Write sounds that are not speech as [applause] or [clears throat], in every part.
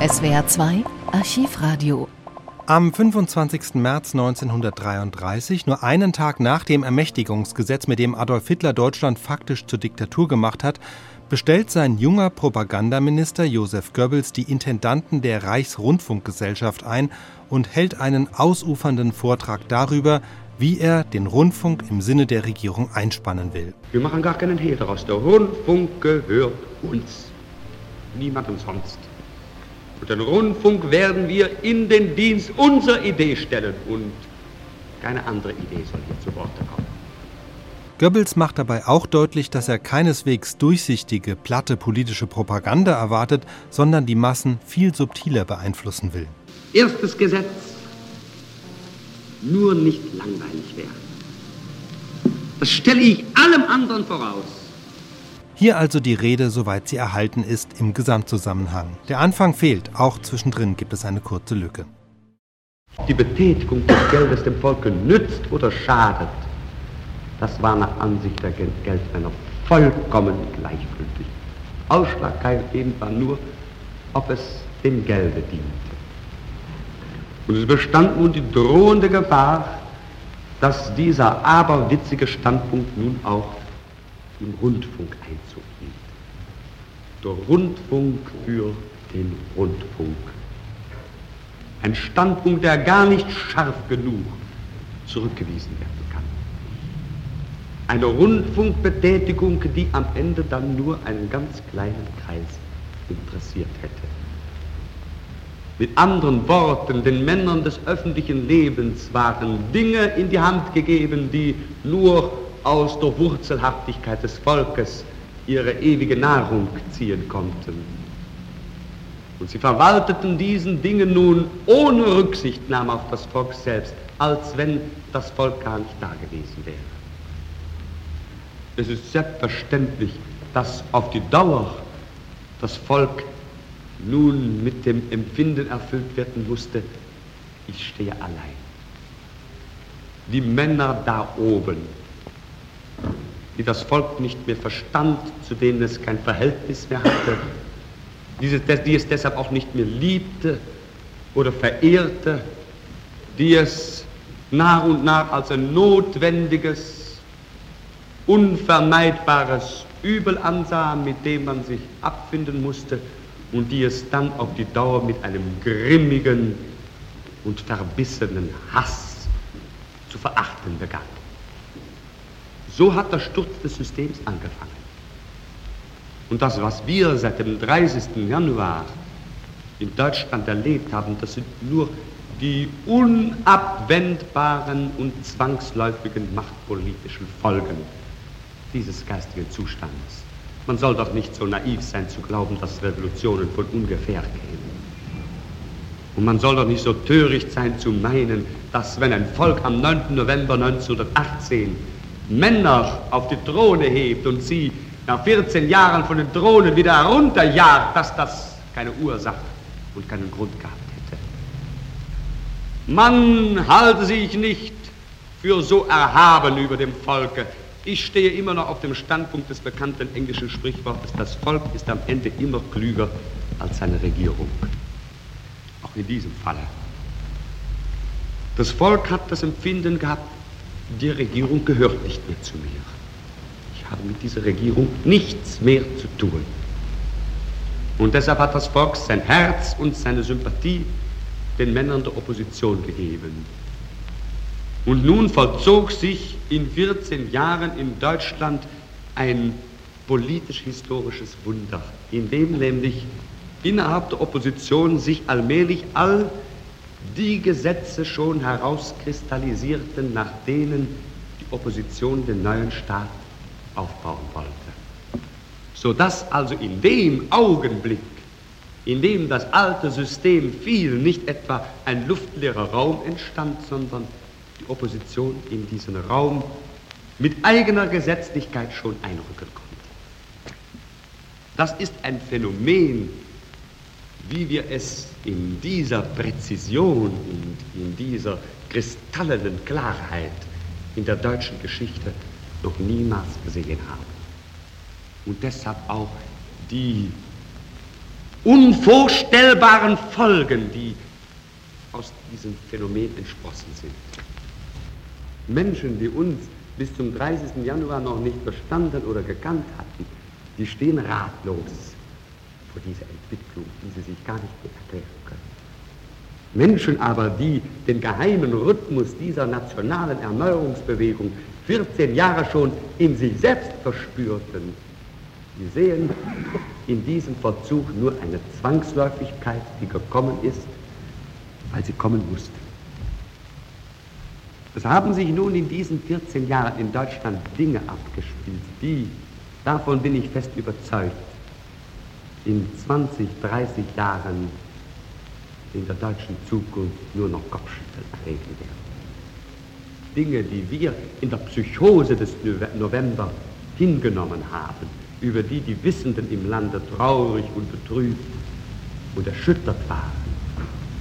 SWR 2 Archivradio. Am 25. März 1933, nur einen Tag nach dem Ermächtigungsgesetz, mit dem Adolf Hitler Deutschland faktisch zur Diktatur gemacht hat, bestellt sein junger Propagandaminister Josef Goebbels die Intendanten der Reichsrundfunkgesellschaft ein und hält einen ausufernden Vortrag darüber, wie er den Rundfunk im Sinne der Regierung einspannen will. Wir machen gar keinen Hehl daraus. Der Rundfunk gehört uns. Niemandem sonst. Und den Rundfunk werden wir in den Dienst unserer Idee stellen und keine andere Idee soll hier zu Wort kommen. Goebbels macht dabei auch deutlich, dass er keineswegs durchsichtige, platte politische Propaganda erwartet, sondern die Massen viel subtiler beeinflussen will. Erstes Gesetz, nur nicht langweilig werden. Das stelle ich allem anderen voraus. Hier also die Rede, soweit sie erhalten ist, im Gesamtzusammenhang. Der Anfang fehlt, auch zwischendrin gibt es eine kurze Lücke. Die Betätigung des Geldes dem Volke nützt oder schadet, das war nach Ansicht der Geldmänner vollkommen gleichgültig. Ausschlaggebend war nur, ob es dem Gelde diente. Und es bestand nun die drohende Gefahr, dass dieser aberwitzige Standpunkt nun auch im Rundfunk Einzug hielt. Der Rundfunk für den Rundfunk. Ein Standpunkt, der gar nicht scharf genug zurückgewiesen werden kann. Eine Rundfunkbetätigung, die am Ende dann nur einen ganz kleinen Kreis interessiert hätte. Mit anderen Worten, den Männern des öffentlichen Lebens waren Dinge in die Hand gegeben, die nur aus der Wurzelhaftigkeit des Volkes ihre ewige Nahrung ziehen konnten. Und sie verwalteten diesen Dingen nun ohne Rücksichtnahme auf das Volk selbst, als wenn das Volk gar nicht da gewesen wäre. Es ist selbstverständlich, dass auf die Dauer das Volk nun mit dem Empfinden erfüllt werden musste, ich stehe allein. Die Männer da oben die das Volk nicht mehr verstand, zu denen es kein Verhältnis mehr hatte, die es deshalb auch nicht mehr liebte oder verehrte, die es nach und nach als ein notwendiges, unvermeidbares Übel ansah, mit dem man sich abfinden musste und die es dann auf die Dauer mit einem grimmigen und verbissenen Hass zu verachten begann. So hat der Sturz des Systems angefangen. Und das, was wir seit dem 30. Januar in Deutschland erlebt haben, das sind nur die unabwendbaren und zwangsläufigen machtpolitischen Folgen dieses geistigen Zustandes. Man soll doch nicht so naiv sein zu glauben, dass Revolutionen von ungefähr kämen. Und man soll doch nicht so töricht sein zu meinen, dass wenn ein Volk am 9. November 1918 Männer auf die Throne hebt und sie nach 14 Jahren von den Thronen wieder herunterjagt, dass das keine Ursache und keinen Grund gehabt hätte. Man halte sich nicht für so erhaben über dem Volke. Ich stehe immer noch auf dem Standpunkt des bekannten englischen Sprichwortes, das Volk ist am Ende immer klüger als seine Regierung. Auch in diesem Falle. Das Volk hat das Empfinden gehabt, die Regierung gehört nicht mehr zu mir. Ich habe mit dieser Regierung nichts mehr zu tun. Und deshalb hat das Volk sein Herz und seine Sympathie den Männern der Opposition gegeben. Und nun vollzog sich in 14 Jahren in Deutschland ein politisch-historisches Wunder, in dem nämlich innerhalb der Opposition sich allmählich all die Gesetze schon herauskristallisierten, nach denen die Opposition den neuen Staat aufbauen wollte. Sodass also in dem Augenblick, in dem das alte System fiel, nicht etwa ein luftleerer Raum entstand, sondern die Opposition in diesen Raum mit eigener Gesetzlichkeit schon einrücken konnte. Das ist ein Phänomen, wie wir es in dieser Präzision und in dieser kristallenen Klarheit in der deutschen Geschichte noch niemals gesehen haben. Und deshalb auch die unvorstellbaren Folgen, die aus diesem Phänomen entsprossen sind. Menschen, die uns bis zum 30. Januar noch nicht verstanden oder gekannt hatten, die stehen ratlos vor dieser Entwicklung, die sie sich gar nicht erklären können. Menschen aber, die den geheimen Rhythmus dieser nationalen Erneuerungsbewegung 14 Jahre schon in sich selbst verspürten, die sehen in diesem Verzug nur eine Zwangsläufigkeit, die gekommen ist, weil sie kommen musste. Es haben sich nun in diesen 14 Jahren in Deutschland Dinge abgespielt, die, davon bin ich fest überzeugt, in 20, 30 Jahren in der deutschen Zukunft nur noch Kopfschütteln erregen werden. Dinge, die wir in der Psychose des November hingenommen haben, über die die Wissenden im Lande traurig und betrübt und erschüttert waren,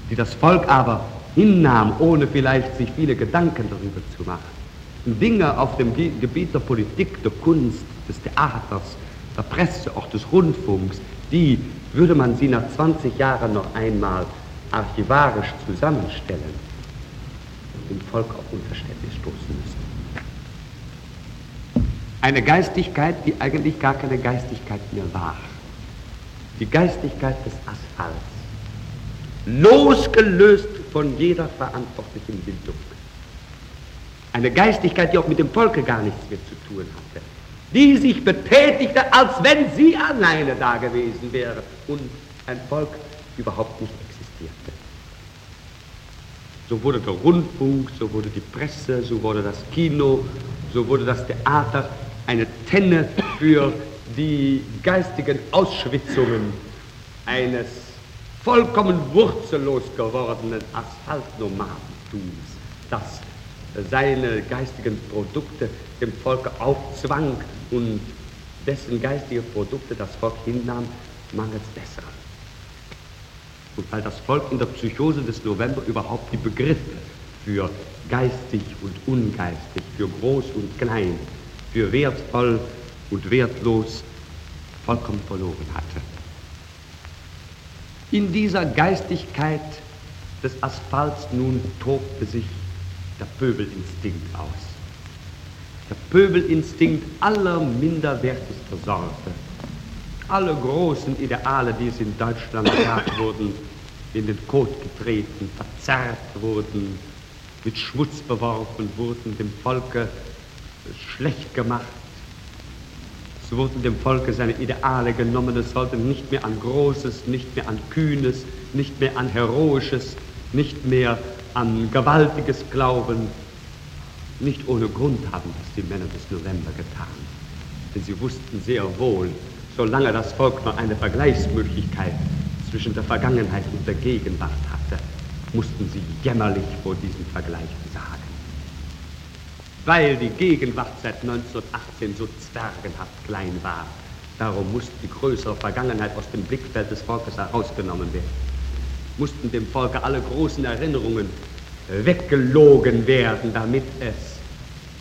die das Volk aber hinnahm, ohne vielleicht sich viele Gedanken darüber zu machen. Dinge auf dem Gebiet der Politik, der Kunst, des Theaters, der Presse, auch des Rundfunks, die, würde man sie nach 20 Jahren noch einmal archivarisch zusammenstellen, dem Volk auf Unverständnis stoßen müssen. Eine Geistigkeit, die eigentlich gar keine Geistigkeit mehr war. Die Geistigkeit des Asphalts. Losgelöst von jeder verantwortlichen Bildung. Eine Geistigkeit, die auch mit dem Volke gar nichts mehr zu tun hatte. Die sich betätigte, als wenn sie alleine da gewesen wäre und ein Volk überhaupt nicht existierte. So wurde der Rundfunk, so wurde die Presse, so wurde das Kino, so wurde das Theater eine Tenne für die geistigen Ausschwitzungen eines vollkommen wurzellos gewordenen Asphaltnomadentums, das seine geistigen Produkte dem Volke aufzwang und dessen geistige Produkte das Volk hinnahm, mangels besserer. Und weil das Volk in der Psychose des November überhaupt die Begriffe für geistig und ungeistig, für groß und klein, für wertvoll und wertlos vollkommen verloren hatte. In dieser Geistigkeit des Asphalts nun tobte sich der Pöbelinstinkt aus. Der Pöbelinstinkt aller minderwertigster Sorte. Alle großen Ideale, die es in Deutschland gab, [coughs] wurden in den Kot getreten, verzerrt wurden, mit Schmutz beworfen, wurden dem Volke schlecht gemacht. Es wurden dem Volke seine Ideale genommen, es sollte nicht mehr an Großes, nicht mehr an Kühnes, nicht mehr an Heroisches, nicht mehr an Gewaltiges glauben. Nicht ohne Grund haben das die Männer des November getan. Denn sie wussten sehr wohl, solange das Volk noch eine Vergleichsmöglichkeit zwischen der Vergangenheit und der Gegenwart hatte, mussten sie jämmerlich vor diesem Vergleich sagen. Weil die Gegenwart seit 1918 so zwergenhaft klein war, darum musste die größere Vergangenheit aus dem Blickfeld des Volkes herausgenommen werden mussten dem Volke alle großen Erinnerungen weggelogen werden, damit es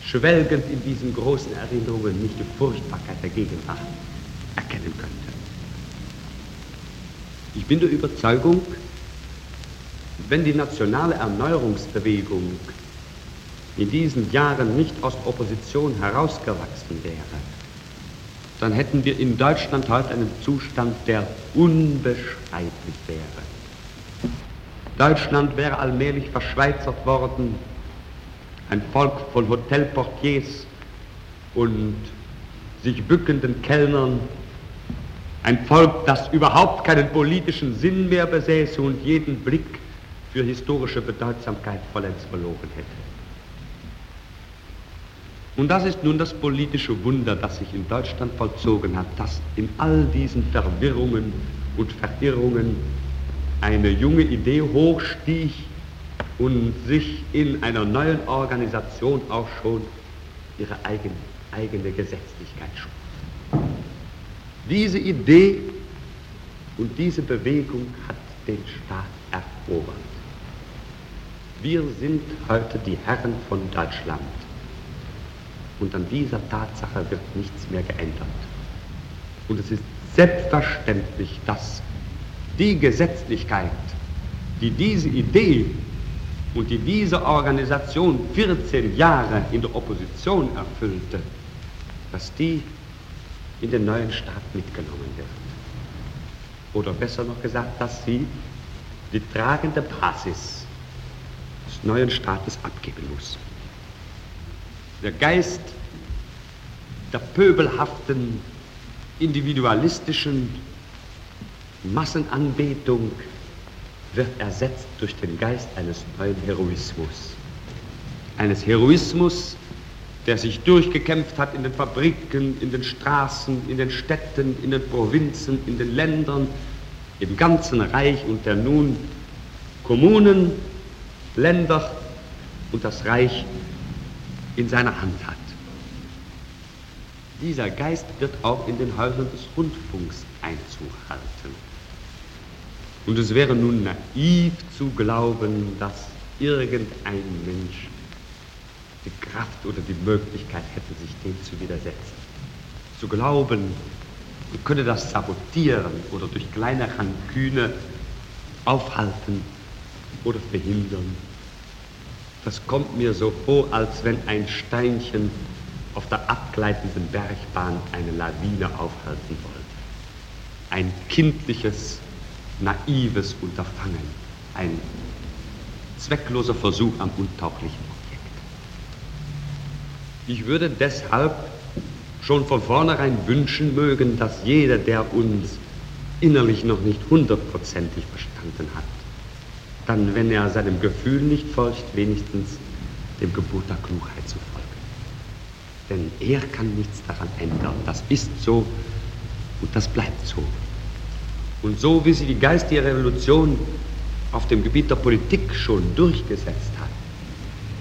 schwelgend in diesen großen Erinnerungen nicht die Furchtbarkeit der Gegenwart erkennen könnte. Ich bin der Überzeugung, wenn die nationale Erneuerungsbewegung in diesen Jahren nicht aus Opposition herausgewachsen wäre, dann hätten wir in Deutschland heute einen Zustand, der unbeschreiblich wäre. Deutschland wäre allmählich verschweizert worden, ein Volk von Hotelportiers und sich bückenden Kellnern, ein Volk, das überhaupt keinen politischen Sinn mehr besäße und jeden Blick für historische Bedeutsamkeit vollends verloren hätte. Und das ist nun das politische Wunder, das sich in Deutschland vollzogen hat, dass in all diesen Verwirrungen und Verirrungen eine junge Idee hochstieg und sich in einer neuen Organisation auch schon ihre eigene, eigene Gesetzlichkeit schuf. Diese Idee und diese Bewegung hat den Staat erobert. Wir sind heute die Herren von Deutschland. Und an dieser Tatsache wird nichts mehr geändert. Und es ist selbstverständlich, dass die Gesetzlichkeit, die diese Idee und die diese Organisation 14 Jahre in der Opposition erfüllte, dass die in den neuen Staat mitgenommen wird. Oder besser noch gesagt, dass sie die tragende Basis des neuen Staates abgeben muss. Der Geist der pöbelhaften, individualistischen Massenanbetung wird ersetzt durch den Geist eines neuen Heroismus. Eines Heroismus, der sich durchgekämpft hat in den Fabriken, in den Straßen, in den Städten, in den Provinzen, in den Ländern, im ganzen Reich und der nun Kommunen, Länder und das Reich in seiner Hand hat. Dieser Geist wird auch in den Häusern des Rundfunks Einzug halten. Und es wäre nun naiv zu glauben, dass irgendein Mensch die Kraft oder die Möglichkeit hätte, sich dem zu widersetzen. Zu glauben, man könne das sabotieren oder durch kleine Ranküne aufhalten oder verhindern. Das kommt mir so vor, als wenn ein Steinchen auf der abgleitenden Bergbahn eine Lawine aufhalten wollte. Ein kindliches, naives Unterfangen, ein zweckloser Versuch am untauchlichen Objekt. Ich würde deshalb schon von vornherein wünschen mögen, dass jeder, der uns innerlich noch nicht hundertprozentig verstanden hat, dann, wenn er seinem Gefühl nicht folgt, wenigstens dem Gebot der Klugheit zu folgen. Denn er kann nichts daran ändern. Das ist so und das bleibt so. Und so wie sie die geistige Revolution auf dem Gebiet der Politik schon durchgesetzt hat,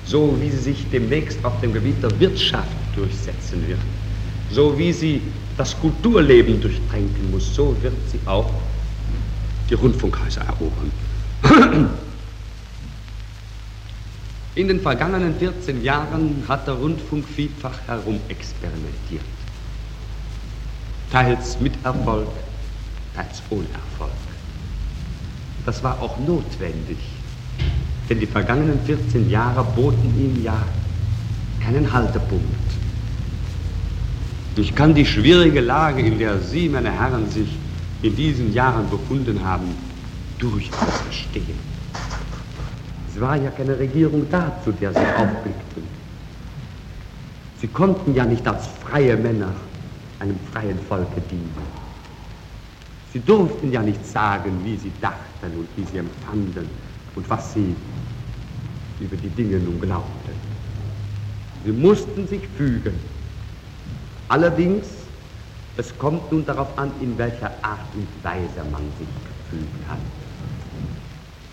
so wie sie sich demnächst auf dem Gebiet der Wirtschaft durchsetzen wird, so wie sie das Kulturleben durchtränken muss, so wird sie auch die Rundfunkhäuser erobern. [clears throat] In den vergangenen 14 Jahren hat der Rundfunk vielfach herumexperimentiert. Teils mit Erfolg, teils ohne. Das war auch notwendig, denn die vergangenen 14 Jahre boten ihm ja keinen Haltepunkt. Ich kann die schwierige Lage, in der Sie, meine Herren, sich in diesen Jahren befunden haben, durchaus verstehen. Es war ja keine Regierung da, zu der Sie aufblickten. Sie konnten ja nicht als freie Männer einem freien Volke dienen. Sie durften ja nicht sagen, wie sie dachten und wie sie empfanden und was sie über die Dinge nun glaubten. Sie mussten sich fügen. Allerdings, es kommt nun darauf an, in welcher Art und Weise man sich gefügt hat.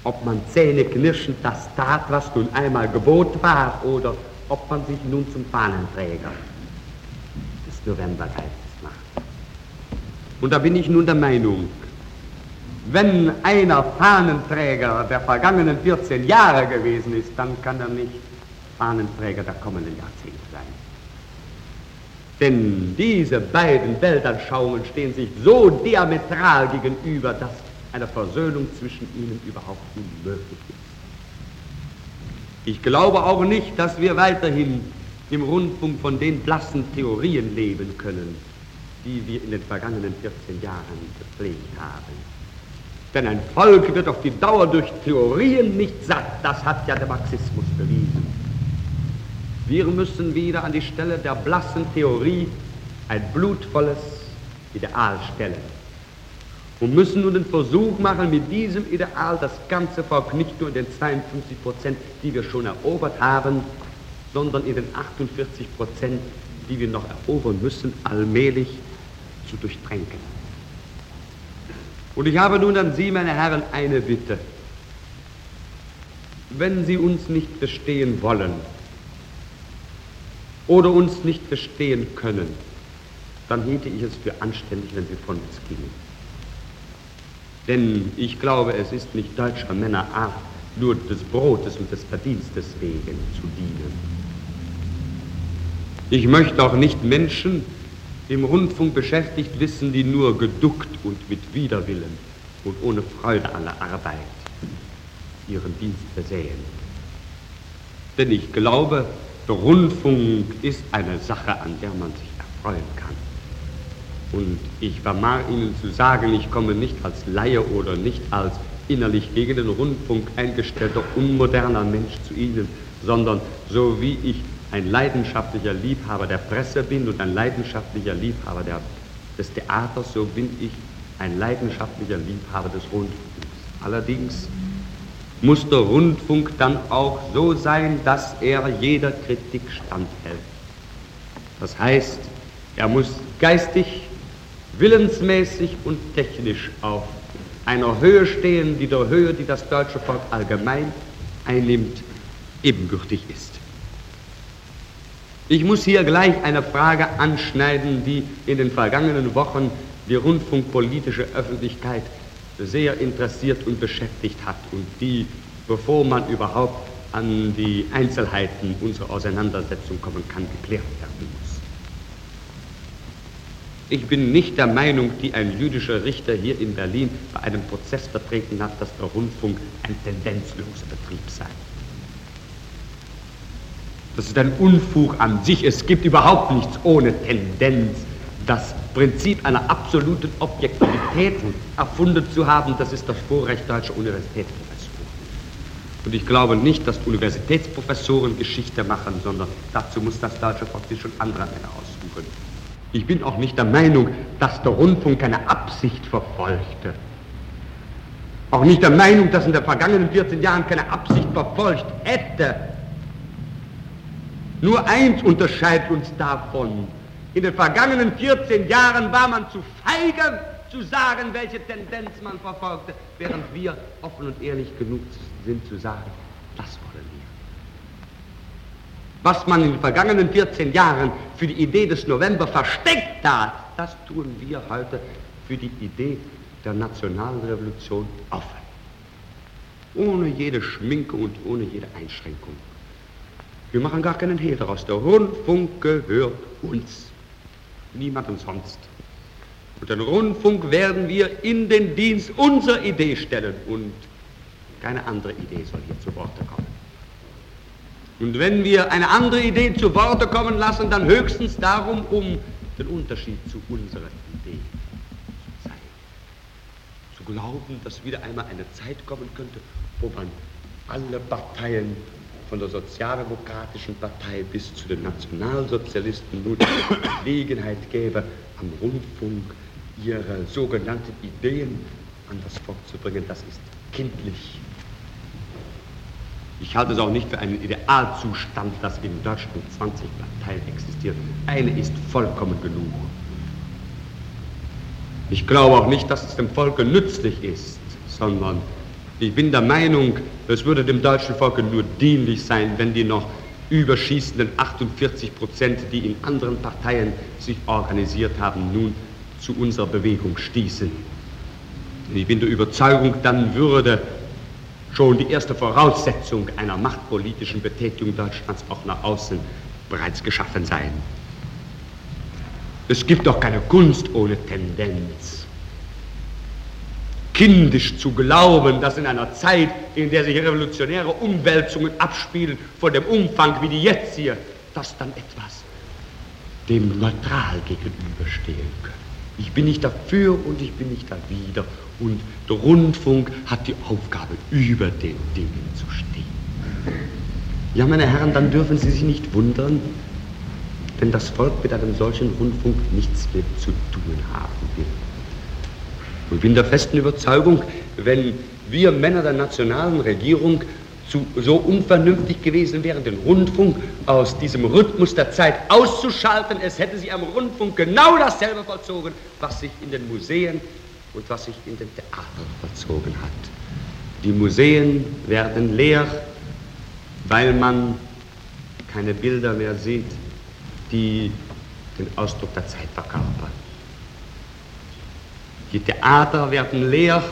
Ob man zähneknirschend das tat, was nun einmal Gebot war, oder ob man sich nun zum Fahnenträger des Novembergeistes und da bin ich nun der Meinung, wenn einer Fahnenträger der vergangenen 14 Jahre gewesen ist, dann kann er nicht Fahnenträger der kommenden Jahrzehnte sein. Denn diese beiden Weltanschauungen stehen sich so diametral gegenüber, dass eine Versöhnung zwischen ihnen überhaupt unmöglich ist. Ich glaube auch nicht, dass wir weiterhin im Rundfunk von den blassen Theorien leben können, die wir in den vergangenen 14 Jahren gepflegt haben. Denn ein Volk wird auf die Dauer durch Theorien nicht satt, das hat ja der Marxismus bewiesen. Wir müssen wieder an die Stelle der blassen Theorie ein blutvolles Ideal stellen und müssen nun den Versuch machen, mit diesem Ideal das ganze Volk nicht nur in den 52 Prozent, die wir schon erobert haben, sondern in den 48 Prozent, die wir noch erobern müssen, allmählich zu durchtränken. Und ich habe nun an Sie, meine Herren, eine Bitte. Wenn Sie uns nicht verstehen wollen oder uns nicht verstehen können, dann hielt ich es für anständig, wenn Sie von uns gingen. Denn ich glaube, es ist nicht deutscher Männer Art, nur des Brotes und des Verdienstes wegen zu dienen. Ich möchte auch nicht Menschen, im Rundfunk beschäftigt wissen, die nur geduckt und mit Widerwillen und ohne Freude an der Arbeit ihren Dienst versehen. Denn ich glaube, der Rundfunk ist eine Sache, an der man sich erfreuen kann. Und ich vermag Ihnen zu sagen, ich komme nicht als Laie oder nicht als innerlich gegen den Rundfunk eingestellter, unmoderner Mensch zu Ihnen, sondern so wie ich ein leidenschaftlicher Liebhaber der Presse bin und ein leidenschaftlicher Liebhaber der, des Theaters, so bin ich ein leidenschaftlicher Liebhaber des Rundfunks. Allerdings muss der Rundfunk dann auch so sein, dass er jeder Kritik standhält. Das heißt, er muss geistig, willensmäßig und technisch auf einer Höhe stehen, die der Höhe, die das deutsche Volk allgemein einnimmt, ebenbürtig ist. Ich muss hier gleich eine Frage anschneiden, die in den vergangenen Wochen die rundfunkpolitische Öffentlichkeit sehr interessiert und beschäftigt hat und die, bevor man überhaupt an die Einzelheiten unserer Auseinandersetzung kommen kann, geklärt werden muss. Ich bin nicht der Meinung, die ein jüdischer Richter hier in Berlin bei einem Prozess vertreten hat, dass der Rundfunk ein tendenzloser Betrieb sei. Das ist ein Unfug an sich. Es gibt überhaupt nichts ohne Tendenz. Das Prinzip einer absoluten Objektivität erfunden zu haben, das ist das Vorrecht deutscher Universitätsprofessoren. Und ich glaube nicht, dass Universitätsprofessoren Geschichte machen, sondern dazu muss das deutsche Volk sich schon andere Männer aussuchen. Ich bin auch nicht der Meinung, dass der Rundfunk eine Absicht verfolgte. Auch nicht der Meinung, dass in den vergangenen 14 Jahren keine Absicht verfolgt hätte. Nur eins unterscheidet uns davon. In den vergangenen 14 Jahren war man zu feige, zu sagen, welche Tendenz man verfolgte, während wir offen und ehrlich genug sind zu sagen, das wollen wir. Was man in den vergangenen 14 Jahren für die Idee des November versteckt hat, das tun wir heute für die Idee der nationalen Revolution offen. Ohne jede Schminke und ohne jede Einschränkung. Wir machen gar keinen Hehl daraus. Der Rundfunk gehört uns. Niemandem sonst. Und den Rundfunk werden wir in den Dienst unserer Idee stellen und keine andere Idee soll hier zu Worte kommen. Und wenn wir eine andere Idee zu Worte kommen lassen, dann höchstens darum, um den Unterschied zu unserer Idee zu zeigen. Zu glauben, dass wieder einmal eine Zeit kommen könnte, wo man alle Parteien von der Sozialdemokratischen Partei bis zu den Nationalsozialisten nun die Gelegenheit gäbe, am Rundfunk ihre sogenannten Ideen an das Volk zu bringen, das ist kindlich. Ich halte es auch nicht für einen Idealzustand, dass in Deutschland 20 Parteien existieren. Eine ist vollkommen genug. Ich glaube auch nicht, dass es dem Volke nützlich ist, sondern ich bin der Meinung, es würde dem deutschen Volke nur dienlich sein, wenn die noch überschießenden 48 Prozent, die in anderen Parteien sich organisiert haben, nun zu unserer Bewegung stießen. Ich bin der Überzeugung, dann würde schon die erste Voraussetzung einer machtpolitischen Betätigung Deutschlands auch nach außen bereits geschaffen sein. Es gibt doch keine Kunst ohne Tendenz kindisch zu glauben, dass in einer Zeit, in der sich revolutionäre Umwälzungen abspielen, von dem Umfang wie die jetzt hier, dass dann etwas dem neutral gegenüberstehen können. Ich bin nicht dafür und ich bin nicht dawider. Und der Rundfunk hat die Aufgabe, über den Dingen zu stehen. Ja, meine Herren, dann dürfen Sie sich nicht wundern, wenn das Volk mit einem solchen Rundfunk nichts mehr zu tun haben will. Und bin der festen Überzeugung, wenn wir Männer der nationalen Regierung zu, so unvernünftig gewesen wären, den Rundfunk aus diesem Rhythmus der Zeit auszuschalten, es hätte sich am Rundfunk genau dasselbe vollzogen, was sich in den Museen und was sich in den Theatern vollzogen hat. Die Museen werden leer, weil man keine Bilder mehr sieht, die den Ausdruck der Zeit verkörpern. Die Theater werden leer,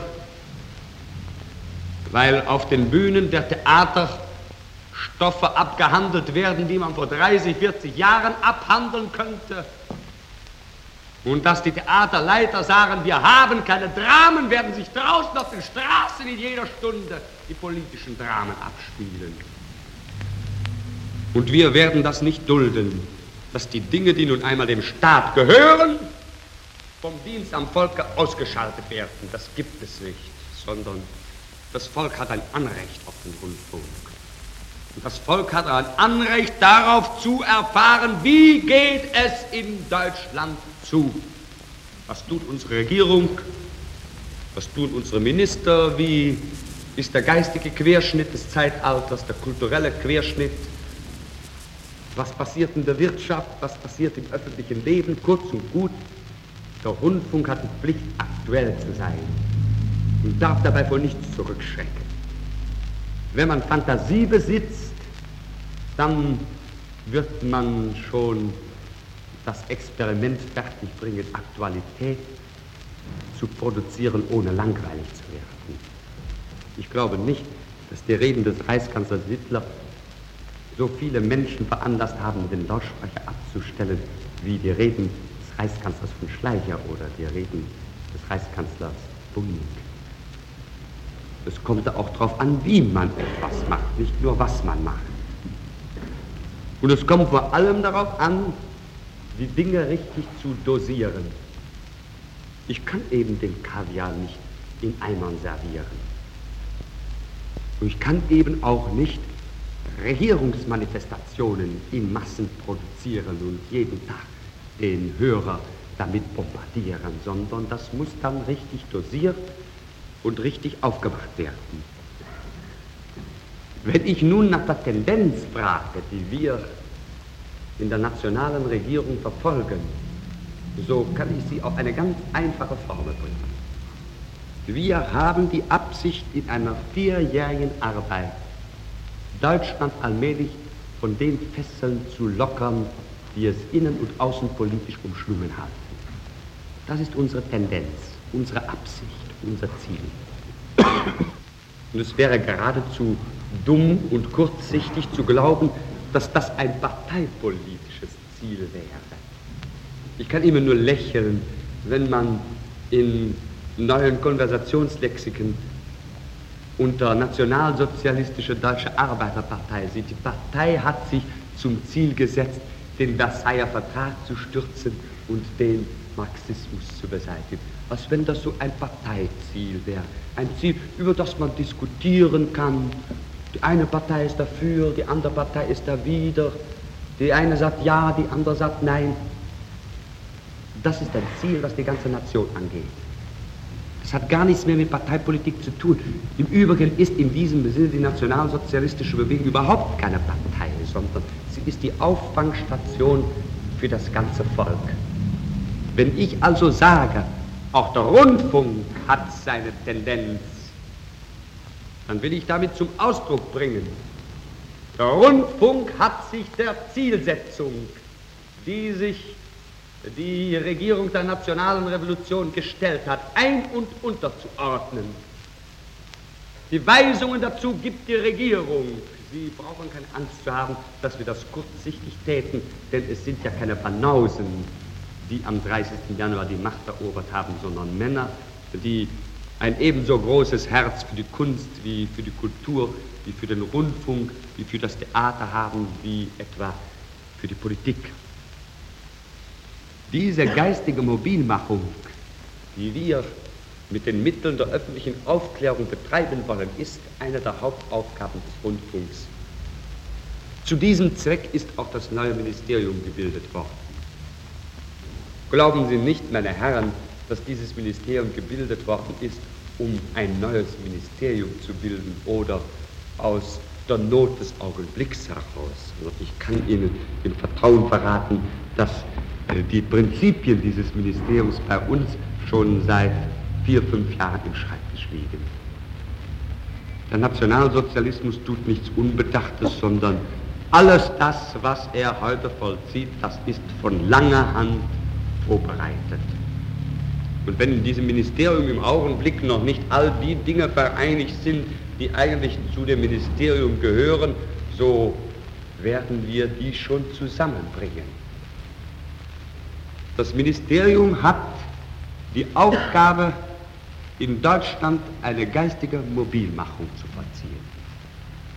weil auf den Bühnen der Theater Stoffe abgehandelt werden, die man vor 30, 40 Jahren abhandeln könnte. Und dass die Theaterleiter sagen, wir haben keine Dramen, werden sich draußen auf den Straßen in jeder Stunde die politischen Dramen abspielen. Und wir werden das nicht dulden, dass die Dinge, die nun einmal dem Staat gehören, vom Dienst am Volke ausgeschaltet werden. Das gibt es nicht, sondern das Volk hat ein Anrecht auf den Rundfunk. Und das Volk hat ein Anrecht darauf zu erfahren, wie geht es in Deutschland zu. Was tut unsere Regierung? Was tun unsere Minister? Wie ist der geistige Querschnitt des Zeitalters, der kulturelle Querschnitt? Was passiert in der Wirtschaft? Was passiert im öffentlichen Leben? Kurz und gut, der Rundfunk hat die Pflicht, aktuell zu sein und darf dabei vor nichts zurückschrecken. Wenn man Fantasie besitzt, dann wird man schon das Experiment fertigbringen, Aktualität zu produzieren, ohne langweilig zu werden. Ich glaube nicht, dass die Reden des Reichskanzlers Hitler so viele Menschen veranlasst haben, den Lautsprecher abzustellen, wie die Reden Reichskanzlers von Schleicher oder die Reden des Reichskanzlers Bunig. Es kommt auch darauf an, wie man etwas macht, nicht nur was man macht. Und es kommt vor allem darauf an, die Dinge richtig zu dosieren. Ich kann eben den Kaviar nicht in Eimern servieren. Und ich kann eben auch nicht Regierungsmanifestationen in Massen produzieren und jeden Tag den Hörer damit bombardieren, sondern das muss dann richtig dosiert und richtig aufgemacht werden. Wenn ich nun nach der Tendenz frage, die wir in der nationalen Regierung verfolgen, so kann ich sie auf eine ganz einfache Formel bringen. Wir haben die Absicht, in einer vierjährigen Arbeit Deutschland allmählich von den Fesseln zu lockern, die es innen- und außenpolitisch umschlungen halten. Das ist unsere Tendenz, unsere Absicht, unser Ziel. Und es wäre geradezu dumm und kurzsichtig zu glauben, dass das ein parteipolitisches Ziel wäre. Ich kann immer nur lächeln, wenn man in neuen Konversationslexikern unter nationalsozialistische Deutsche Arbeiterpartei sieht. Die Partei hat sich zum Ziel gesetzt, den Versailler Vertrag zu stürzen und den Marxismus zu beseitigen. Als wenn das so ein Parteiziel wäre. Ein Ziel, über das man diskutieren kann. Die eine Partei ist dafür, die andere Partei ist dawider. Die eine sagt ja, die andere sagt nein. Das ist ein Ziel, was die ganze Nation angeht. Das hat gar nichts mehr mit Parteipolitik zu tun. Im Übrigen ist in diesem Sinne die nationalsozialistische Bewegung überhaupt keine Partei, sondern ist die Auffangstation für das ganze Volk. Wenn ich also sage, auch der Rundfunk hat seine Tendenz, dann will ich damit zum Ausdruck bringen, der Rundfunk hat sich der Zielsetzung, die sich die Regierung der nationalen Revolution gestellt hat, ein- und unterzuordnen. Die Weisungen dazu gibt die Regierung. Sie brauchen keine Angst zu haben, dass wir das kurzsichtig täten, denn es sind ja keine Banausen, die am 30. Januar die Macht erobert haben, sondern Männer, die ein ebenso großes Herz für die Kunst wie für die Kultur, wie für den Rundfunk, wie für das Theater haben, wie etwa für die Politik. Diese geistige Mobilmachung, die wir mit den Mitteln der öffentlichen Aufklärung betreiben wollen, ist eine der Hauptaufgaben des Rundfunks. Zu diesem Zweck ist auch das neue Ministerium gebildet worden. Glauben Sie nicht, meine Herren, dass dieses Ministerium gebildet worden ist, um ein neues Ministerium zu bilden oder aus der Not des Augenblicks heraus. Also ich kann Ihnen im Vertrauen verraten, dass äh, die Prinzipien dieses Ministeriums bei uns schon seit vier, fünf Jahren im Schreibtisch liegen. Der Nationalsozialismus tut nichts Unbedachtes, sondern alles das, was er heute vollzieht, das ist von langer Hand vorbereitet. Und wenn in diesem Ministerium im Augenblick noch nicht all die Dinge vereinigt sind, die eigentlich zu dem Ministerium gehören, so werden wir die schon zusammenbringen. Das Ministerium hat die Aufgabe, in Deutschland eine geistige Mobilmachung zu vollziehen.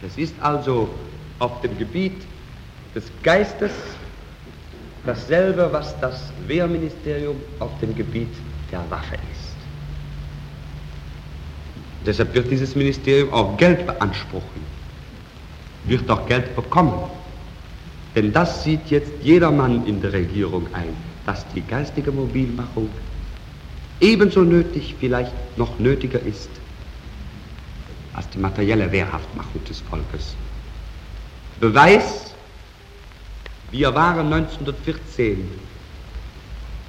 Es ist also auf dem Gebiet des Geistes dasselbe, was das Wehrministerium auf dem Gebiet der Waffe ist. Deshalb wird dieses Ministerium auch Geld beanspruchen, wird auch Geld bekommen. Denn das sieht jetzt jedermann in der Regierung ein, dass die geistige Mobilmachung ebenso nötig, vielleicht noch nötiger ist, als die materielle Wehrhaftmachung des Volkes. Beweis, wir waren 1914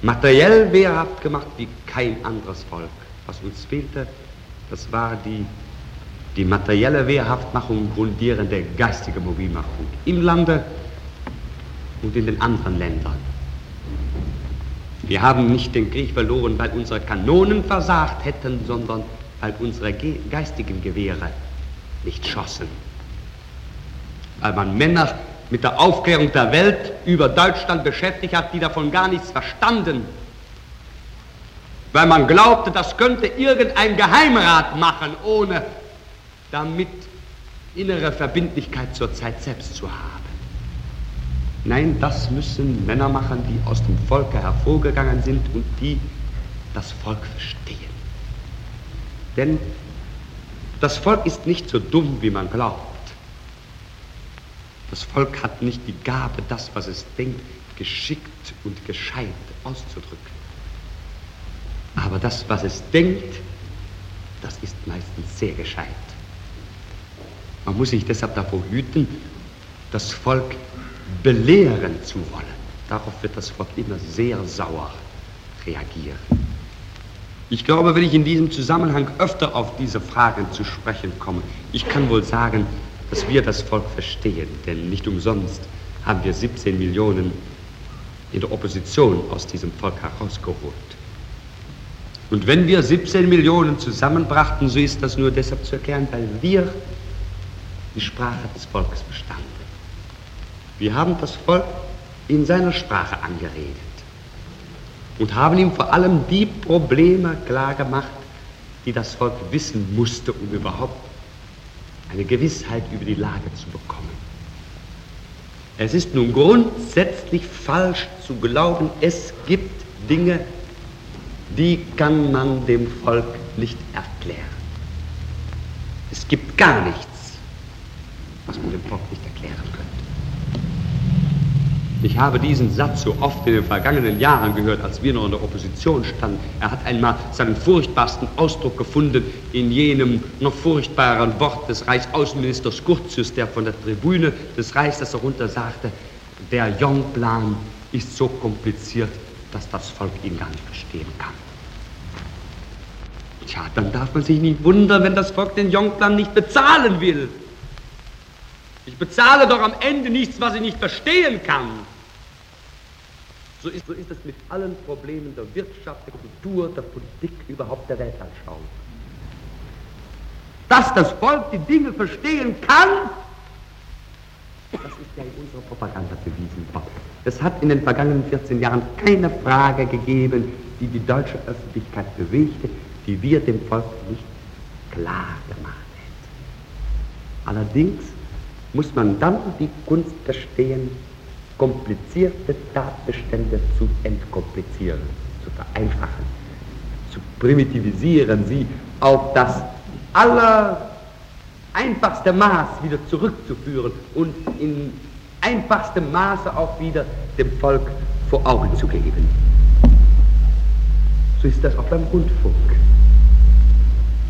materiell wehrhaft gemacht wie kein anderes Volk. Was uns fehlte, das war die, die materielle Wehrhaftmachung grundierende geistige Mobilmachung im Lande und in den anderen Ländern. Wir haben nicht den Krieg verloren, weil unsere Kanonen versagt hätten, sondern weil unsere geistigen Gewehre nicht schossen. Weil man Männer mit der Aufklärung der Welt über Deutschland beschäftigt hat, die davon gar nichts verstanden. Weil man glaubte, das könnte irgendein Geheimrat machen, ohne damit innere Verbindlichkeit zur Zeit selbst zu haben. Nein, das müssen Männer machen, die aus dem Volke hervorgegangen sind und die das Volk verstehen. Denn das Volk ist nicht so dumm, wie man glaubt. Das Volk hat nicht die Gabe, das, was es denkt, geschickt und gescheit auszudrücken. Aber das, was es denkt, das ist meistens sehr gescheit. Man muss sich deshalb davor hüten, das Volk belehren zu wollen. Darauf wird das Volk immer sehr sauer reagieren. Ich glaube, wenn ich in diesem Zusammenhang öfter auf diese Fragen zu sprechen komme, ich kann wohl sagen, dass wir das Volk verstehen, denn nicht umsonst haben wir 17 Millionen in der Opposition aus diesem Volk herausgeholt. Und wenn wir 17 Millionen zusammenbrachten, so ist das nur deshalb zu erklären, weil wir die Sprache des Volkes verstanden. Wir haben das Volk in seiner Sprache angeredet und haben ihm vor allem die Probleme klargemacht, die das Volk wissen musste, um überhaupt eine Gewissheit über die Lage zu bekommen. Es ist nun grundsätzlich falsch zu glauben, es gibt Dinge, die kann man dem Volk nicht erklären. Es gibt gar nichts, was man dem Volk nicht erklären könnte. Ich habe diesen Satz so oft in den vergangenen Jahren gehört, als wir noch in der Opposition standen. Er hat einmal seinen furchtbarsten Ausdruck gefunden in jenem noch furchtbaren Wort des Reichsaußenministers Curtius, der von der Tribüne des Reichs herunter sagte, der Jongplan ist so kompliziert, dass das Volk ihn gar nicht verstehen kann. Tja, dann darf man sich nicht wundern, wenn das Volk den Jongplan nicht bezahlen will. Ich bezahle doch am Ende nichts, was ich nicht verstehen kann. So ist, so ist es mit allen Problemen der Wirtschaft, der Kultur, der Politik, überhaupt der Weltanschauung. Dass das Volk die Dinge verstehen kann, das ist ja in unserer Propaganda bewiesen worden. Es hat in den vergangenen 14 Jahren keine Frage gegeben, die die deutsche Öffentlichkeit bewegte, die wir dem Volk nicht klar gemacht hätten. Allerdings muss man dann die Kunst verstehen, komplizierte Tatbestände zu entkomplizieren, zu vereinfachen, zu primitivisieren, sie auf das allereinfachste Maß wieder zurückzuführen und in einfachstem Maße auch wieder dem Volk vor Augen zu geben. So ist das auch beim Rundfunk.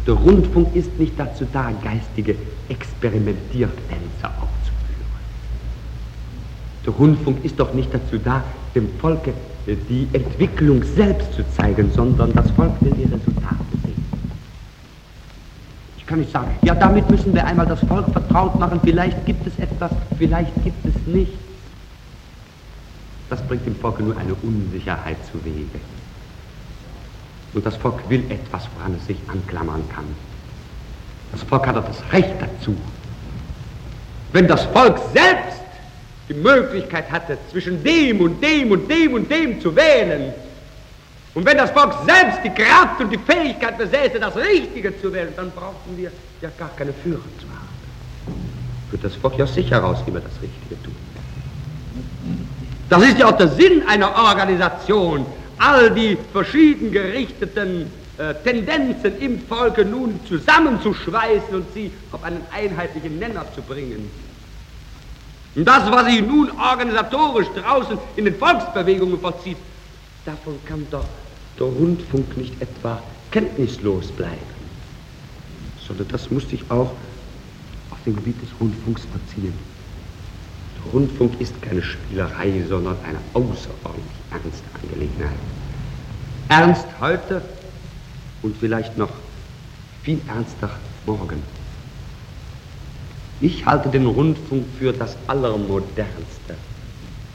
Der Rundfunk ist nicht dazu da, geistige Experimentiertänzer der Rundfunk ist doch nicht dazu da, dem Volke äh, die Entwicklung selbst zu zeigen, sondern das Volk will die Resultate sehen. Ich kann nicht sagen, ja, damit müssen wir einmal das Volk vertraut machen, vielleicht gibt es etwas, vielleicht gibt es nichts. Das bringt dem Volke nur eine Unsicherheit zu Wege. Und das Volk will etwas, woran es sich anklammern kann. Das Volk hat auch das Recht dazu. Wenn das Volk selbst die Möglichkeit hatte, zwischen dem und dem und dem und dem zu wählen, und wenn das Volk selbst die Kraft und die Fähigkeit besäße, das Richtige zu wählen, dann brauchten wir ja gar keine Führer zu haben. Wird das Volk ja sicher raus, wie wir das Richtige tun. Das ist ja auch der Sinn einer Organisation, all die verschieden gerichteten äh, Tendenzen im Volke nun zusammenzuschweißen und sie auf einen einheitlichen Nenner zu bringen. Und das, was sich nun organisatorisch draußen in den Volksbewegungen vollzieht, davon kann doch der Rundfunk nicht etwa kenntnislos bleiben, sondern das muss sich auch auf dem Gebiet des Rundfunks verziehen. Der Rundfunk ist keine Spielerei, sondern eine außerordentlich ernste Angelegenheit. Ernst heute und vielleicht noch viel ernster morgen. Ich halte den Rundfunk für das Allermodernste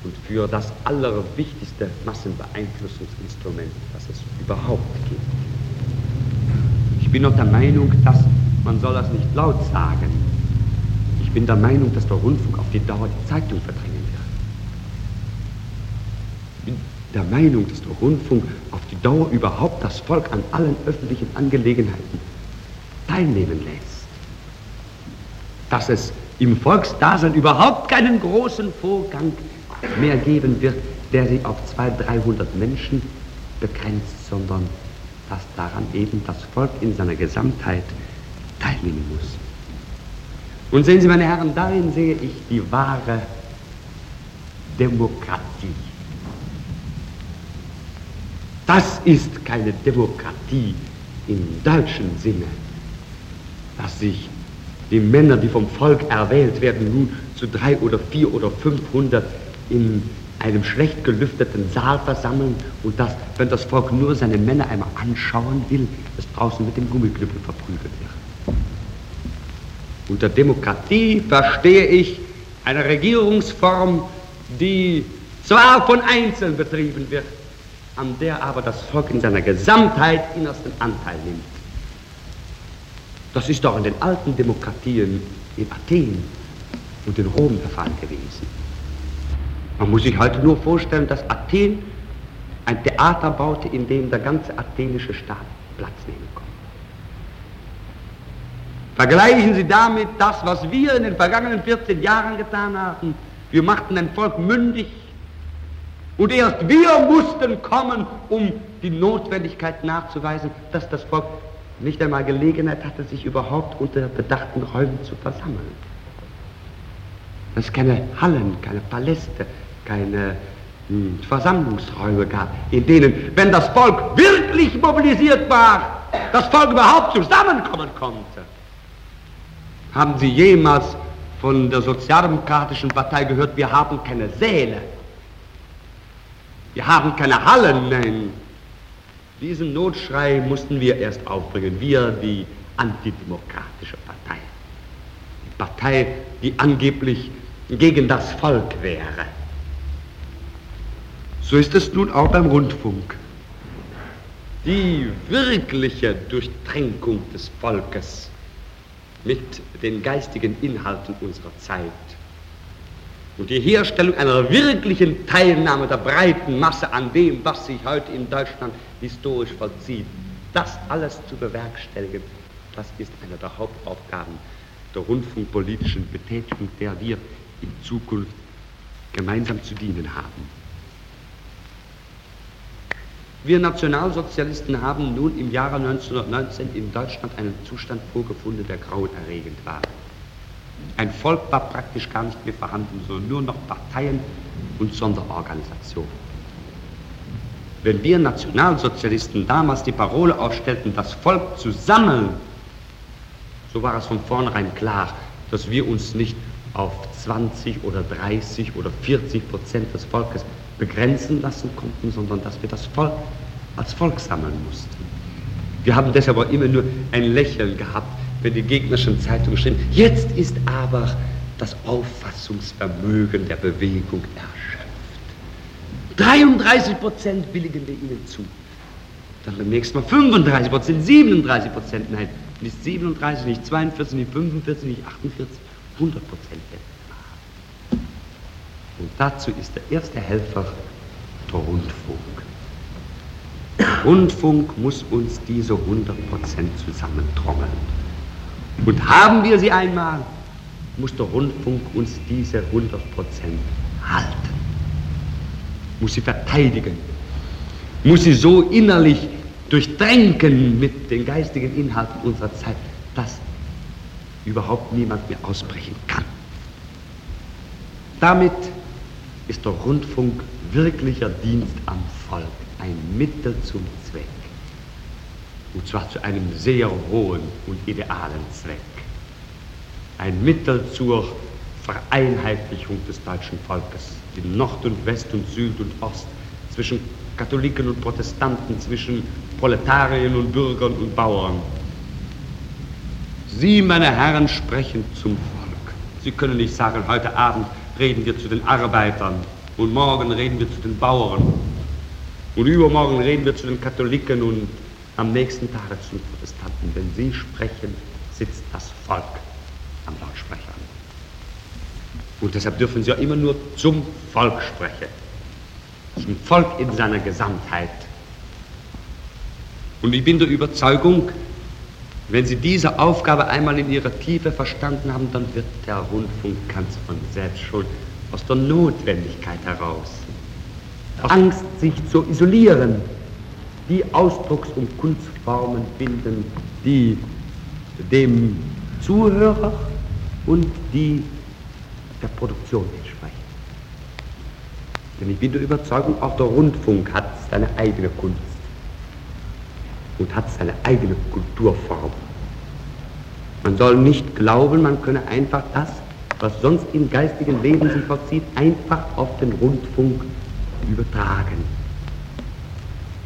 und für das allerwichtigste Massenbeeinflussungsinstrument, das es überhaupt gibt. Ich bin noch der Meinung, dass man soll das nicht laut sagen. Ich bin der Meinung, dass der Rundfunk auf die Dauer die Zeitung verdrängen wird. Ich bin der Meinung, dass der Rundfunk auf die Dauer überhaupt das Volk an allen öffentlichen Angelegenheiten teilnehmen lässt. Dass es im Volksdasein überhaupt keinen großen Vorgang mehr geben wird, der sich auf 200, 300 Menschen begrenzt, sondern dass daran eben das Volk in seiner Gesamtheit teilnehmen muss. Und sehen Sie, meine Herren, darin sehe ich die wahre Demokratie. Das ist keine Demokratie im deutschen Sinne, dass sich die Männer, die vom Volk erwählt werden, nun zu drei oder vier oder fünfhundert in einem schlecht gelüfteten Saal versammeln und dass, wenn das Volk nur seine Männer einmal anschauen will, es draußen mit dem Gummiknüppel verprügelt wird. Unter Demokratie verstehe ich eine Regierungsform, die zwar von Einzelnen betrieben wird, an der aber das Volk in seiner Gesamtheit innersten Anteil nimmt. Das ist doch in den alten Demokratien in Athen und in Rom der Fall gewesen. Man muss sich heute nur vorstellen, dass Athen ein Theater baute, in dem der ganze athenische Staat Platz nehmen konnte. Vergleichen Sie damit das, was wir in den vergangenen 14 Jahren getan haben. Wir machten ein Volk mündig und erst wir mussten kommen, um die Notwendigkeit nachzuweisen, dass das Volk nicht einmal Gelegenheit hatte, sich überhaupt unter bedachten Räumen zu versammeln. Dass es keine Hallen, keine Paläste, keine hm, Versammlungsräume gab, in denen, wenn das Volk wirklich mobilisiert war, das Volk überhaupt zusammenkommen konnte. Haben Sie jemals von der Sozialdemokratischen Partei gehört, wir haben keine Säle, wir haben keine Hallen, nein. Diesen Notschrei mussten wir erst aufbringen, wir, die antidemokratische Partei. Die Partei, die angeblich gegen das Volk wäre. So ist es nun auch beim Rundfunk. Die wirkliche Durchtränkung des Volkes mit den geistigen Inhalten unserer Zeit und die Herstellung einer wirklichen Teilnahme der breiten Masse an dem, was sich heute in Deutschland historisch vollzieht, das alles zu bewerkstelligen, das ist eine der Hauptaufgaben der rundfunkpolitischen Betätigung, der wir in Zukunft gemeinsam zu dienen haben. Wir Nationalsozialisten haben nun im Jahre 1919 in Deutschland einen Zustand vorgefunden, der grauenerregend war. Ein Volk war praktisch gar nicht mehr vorhanden, sondern nur noch Parteien und Sonderorganisationen. Wenn wir Nationalsozialisten damals die Parole aufstellten, das Volk zu sammeln, so war es von vornherein klar, dass wir uns nicht auf 20 oder 30 oder 40 Prozent des Volkes begrenzen lassen konnten, sondern dass wir das Volk als Volk sammeln mussten. Wir haben deshalb auch immer nur ein Lächeln gehabt, wenn die gegnerischen Zeitungen schrieben, jetzt ist aber das Auffassungsvermögen der Bewegung erschöpft. 33 Prozent billigen wir ihnen zu. Dann beim nächsten Mal 35 Prozent, 37 Prozent, nein, nicht 37, nicht 42, nicht 45, nicht 48, 100 Prozent. Und dazu ist der erste Helfer der Rundfunk. Der Rundfunk muss uns diese 100% zusammentrommeln. Und haben wir sie einmal, muss der Rundfunk uns diese 100% halten, muss sie verteidigen, muss sie so innerlich durchtränken mit den geistigen Inhalten unserer Zeit, dass überhaupt niemand mehr ausbrechen kann. Damit ist der Rundfunk wirklicher Dienst am Volk, ein Mittel zum Zweck. Und zwar zu einem sehr hohen und idealen Zweck. Ein Mittel zur Vereinheitlichung des deutschen Volkes in Nord und West und Süd und Ost, zwischen Katholiken und Protestanten, zwischen Proletariern und Bürgern und Bauern. Sie, meine Herren, sprechen zum Volk. Sie können nicht sagen, heute Abend reden wir zu den Arbeitern und morgen reden wir zu den Bauern und übermorgen reden wir zu den Katholiken und am nächsten Tag zu den Protestanten. Wenn Sie sprechen, sitzt das Volk am Lautsprecher. Und deshalb dürfen Sie ja immer nur zum Volk sprechen. Zum Volk in seiner Gesamtheit. Und ich bin der Überzeugung, wenn Sie diese Aufgabe einmal in ihrer Tiefe verstanden haben, dann wird der Rundfunk ganz von selbst schon aus der Notwendigkeit heraus, aus Angst, sich zu isolieren, die Ausdrucks- und Kunstformen finden, die dem Zuhörer und die der Produktion entsprechen. Denn ich bin der Überzeugung, auch der Rundfunk hat seine eigene Kunst und hat seine eigene Kulturform. Man soll nicht glauben, man könne einfach das, was sonst im geistigen Leben sich vollzieht, einfach auf den Rundfunk übertragen.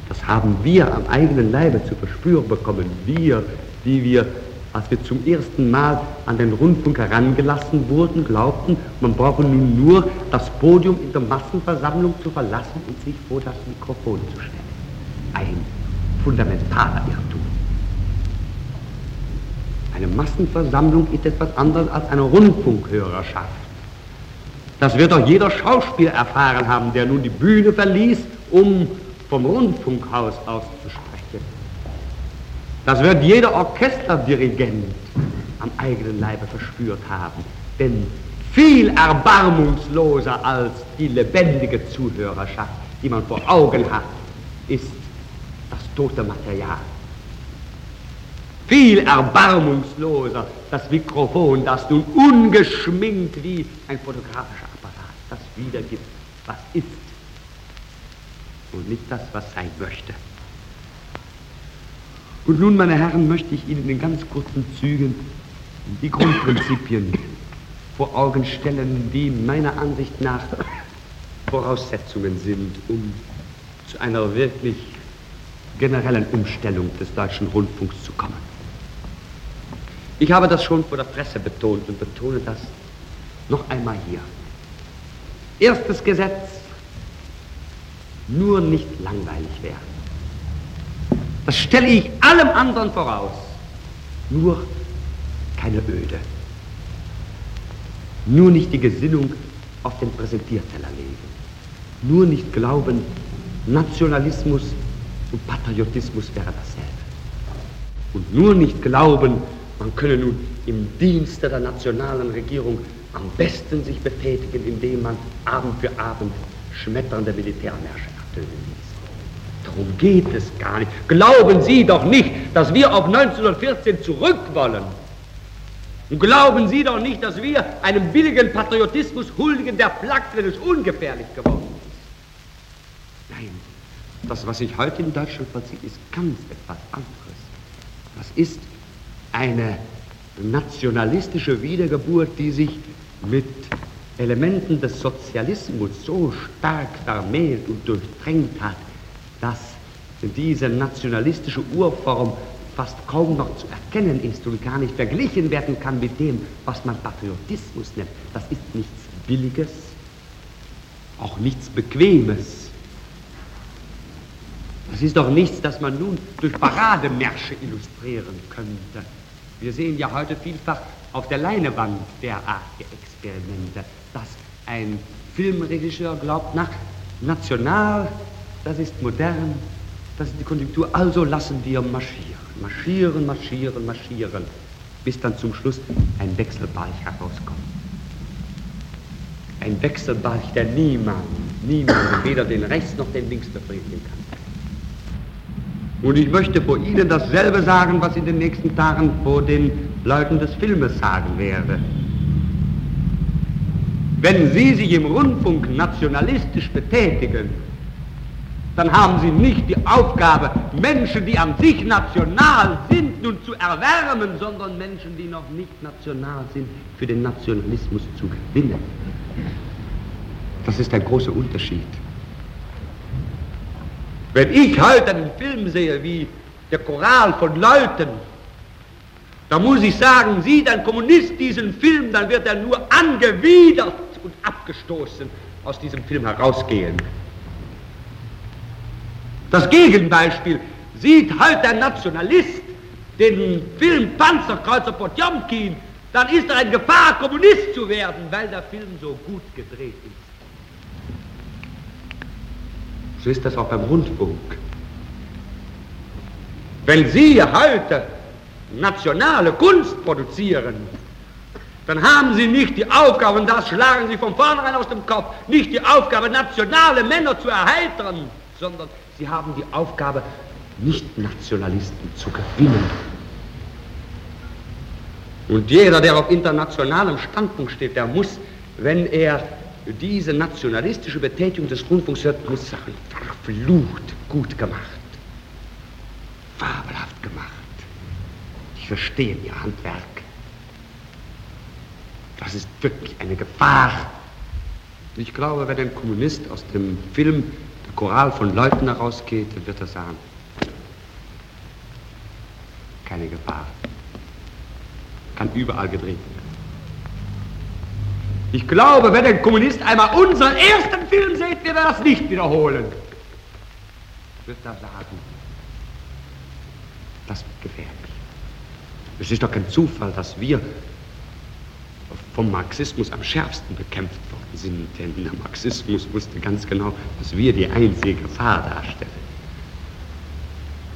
Das haben wir am eigenen Leibe zu verspüren bekommen. Wir, die wir, als wir zum ersten Mal an den Rundfunk herangelassen wurden, glaubten, man brauche nun nur das Podium in der Massenversammlung zu verlassen und sich vor das Mikrofon zu stellen. Ein fundamentaler Irrtum. Eine Massenversammlung ist etwas anderes als eine Rundfunkhörerschaft. Das wird doch jeder Schauspieler erfahren haben, der nun die Bühne verließ, um vom Rundfunkhaus aus zu sprechen. Das wird jeder Orchesterdirigent am eigenen Leibe verspürt haben. Denn viel erbarmungsloser als die lebendige Zuhörerschaft, die man vor Augen hat, ist das tote Material. Viel erbarmungsloser das Mikrofon, das nun ungeschminkt wie ein fotografischer Apparat das wiedergibt, was ist und nicht das, was sein möchte. Und nun, meine Herren, möchte ich Ihnen in ganz kurzen Zügen die Grundprinzipien vor Augen stellen, die meiner Ansicht nach Voraussetzungen sind, um zu einer wirklich generellen Umstellung des deutschen Rundfunks zu kommen. Ich habe das schon vor der Presse betont und betone das noch einmal hier. Erstes Gesetz, nur nicht langweilig werden. Das stelle ich allem anderen voraus. Nur keine Öde. Nur nicht die Gesinnung auf den Präsentierteller legen. Nur nicht glauben, Nationalismus und Patriotismus wäre dasselbe. Und nur nicht glauben, man könne nun im Dienste der nationalen Regierung am besten sich betätigen, indem man Abend für Abend schmetternde Militärmärsche ertönen. Darum geht es gar nicht. Glauben Sie doch nicht, dass wir auf 1914 zurück wollen. Und glauben Sie doch nicht, dass wir einem billigen Patriotismus huldigen, der es ungefährlich geworden ist. Nein, das, was sich heute in Deutschland vollzieht, ist ganz etwas anderes. Das ist eine nationalistische Wiedergeburt, die sich mit Elementen des Sozialismus so stark vermählt und durchdrängt hat, dass diese nationalistische Urform fast kaum noch zu erkennen ist und gar nicht verglichen werden kann mit dem, was man Patriotismus nennt. Das ist nichts Billiges, auch nichts Bequemes. Das ist doch nichts, das man nun durch Parademärsche illustrieren könnte. Wir sehen ja heute vielfach auf der Leinewand derartige Experimente, dass ein Filmregisseur glaubt nach, national, das ist modern, das ist die Konjunktur, also lassen wir marschieren, marschieren, marschieren, marschieren, bis dann zum Schluss ein Wechselbalch herauskommt. Ein Wechselbalch, der niemand, niemand, weder den rechts noch den links befriedigen kann. Und ich möchte vor Ihnen dasselbe sagen, was in den nächsten Tagen vor den Leuten des Filmes sagen werde. Wenn Sie sich im Rundfunk nationalistisch betätigen, dann haben Sie nicht die Aufgabe, Menschen, die an sich national sind, nun zu erwärmen, sondern Menschen, die noch nicht national sind, für den Nationalismus zu gewinnen. Das ist ein großer Unterschied. Wenn ich heute einen Film sehe wie der Choral von Leuten, da muss ich sagen, sieht ein Kommunist diesen Film, dann wird er nur angewidert und abgestoßen aus diesem Film herausgehen. Das Gegenbeispiel sieht heute ein Nationalist den Film Panzerkreuzer Potjomkin, dann ist er in Gefahr, Kommunist zu werden, weil der Film so gut gedreht ist. So ist das auch beim Rundfunk. Wenn Sie heute nationale Kunst produzieren, dann haben Sie nicht die Aufgabe, und das schlagen Sie von vornherein aus dem Kopf, nicht die Aufgabe, nationale Männer zu erheitern, sondern Sie haben die Aufgabe, Nicht-Nationalisten zu gewinnen. Und jeder, der auf internationalem Standpunkt steht, der muss, wenn er diese nationalistische Betätigung des Rundfunks hört, muss sagen, verflucht gut gemacht, fabelhaft gemacht. Ich verstehe Ihr Handwerk. Das ist wirklich eine Gefahr. Ich glaube, wenn ein Kommunist aus dem Film Choral von Leuten herausgeht, dann wird er sagen, keine Gefahr. Kann überall gedreht werden. Ich glaube, wenn ein Kommunist einmal unseren ersten Film sieht, wird er das nicht wiederholen. Wird er sagen, das wird gefährlich. Es ist doch kein Zufall, dass wir vom Marxismus am schärfsten bekämpft sind, denn der Marxismus wusste ganz genau, dass wir die einzige Gefahr darstellen.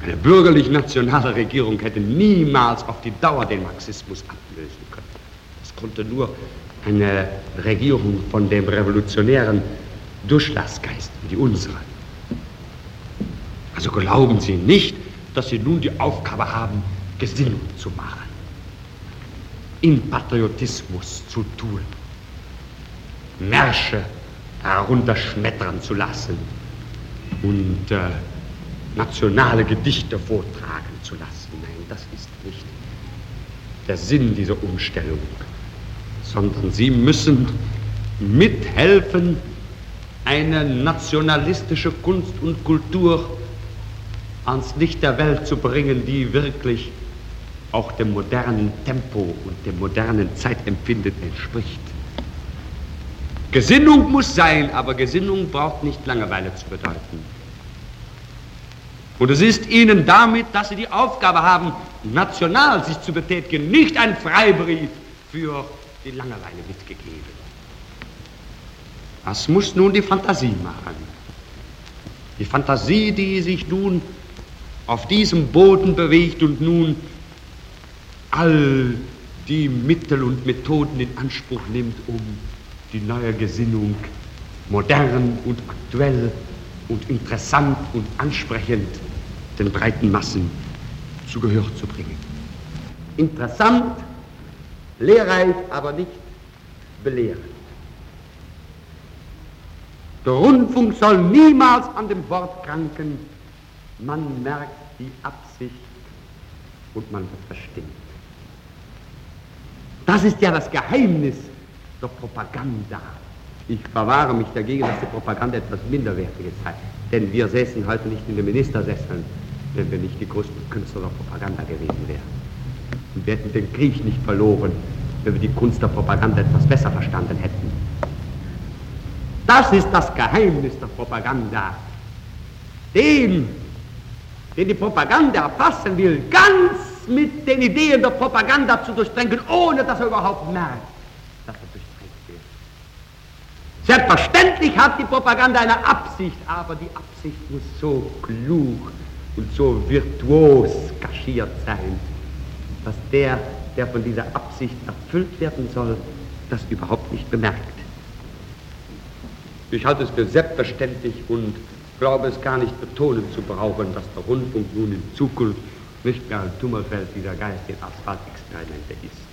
Eine bürgerlich-nationale Regierung hätte niemals auf die Dauer den Marxismus ablösen können. Es konnte nur eine Regierung von dem revolutionären Durchlassgeist wie die unsere. Also glauben Sie nicht, dass Sie nun die Aufgabe haben, Gesinnung zu machen, in Patriotismus zu tun, Märsche herunterschmettern zu lassen und äh, nationale Gedichte vortragen zu lassen. Nein, das ist nicht der Sinn dieser Umstellung sondern sie müssen mithelfen, eine nationalistische Kunst und Kultur ans Licht der Welt zu bringen, die wirklich auch dem modernen Tempo und dem modernen Zeitempfinden entspricht. Gesinnung muss sein, aber Gesinnung braucht nicht Langeweile zu bedeuten. Und es ist ihnen damit, dass sie die Aufgabe haben, national sich zu betätigen, nicht ein Freibrief für die Langeweile mitgegeben. Das muss nun die Fantasie machen. Die Fantasie, die sich nun auf diesem Boden bewegt und nun all die Mittel und Methoden in Anspruch nimmt, um die neue Gesinnung modern und aktuell und interessant und ansprechend den breiten Massen zu Gehör zu bringen. Interessant lehrreich, aber nicht belehrend. Der Rundfunk soll niemals an dem Wort kranken, man merkt die Absicht und man wird verstimmt. Das ist ja das Geheimnis der Propaganda. Ich verwahre mich dagegen, dass die Propaganda etwas Minderwertiges sei. Denn wir säßen heute nicht in den Ministersesseln, wenn wir nicht die größten Künstler der Propaganda gewesen wären. Und wir hätten den Krieg nicht verloren, wenn wir die Kunst der Propaganda etwas besser verstanden hätten. Das ist das Geheimnis der Propaganda. Den, den die Propaganda erfassen will, ganz mit den Ideen der Propaganda zu durchdrängen, ohne dass er überhaupt merkt, dass er durchdrängt wird. Selbstverständlich hat die Propaganda eine Absicht, aber die Absicht muss so klug und so virtuos kaschiert sein, dass der, der von dieser Absicht erfüllt werden soll, das überhaupt nicht bemerkt. Ich halte es für selbstverständlich und glaube es gar nicht betonen zu brauchen, dass der Rundfunk nun in Zukunft nicht mehr ein Tummelfeld dieser geistigen Asphaltexperimente ist.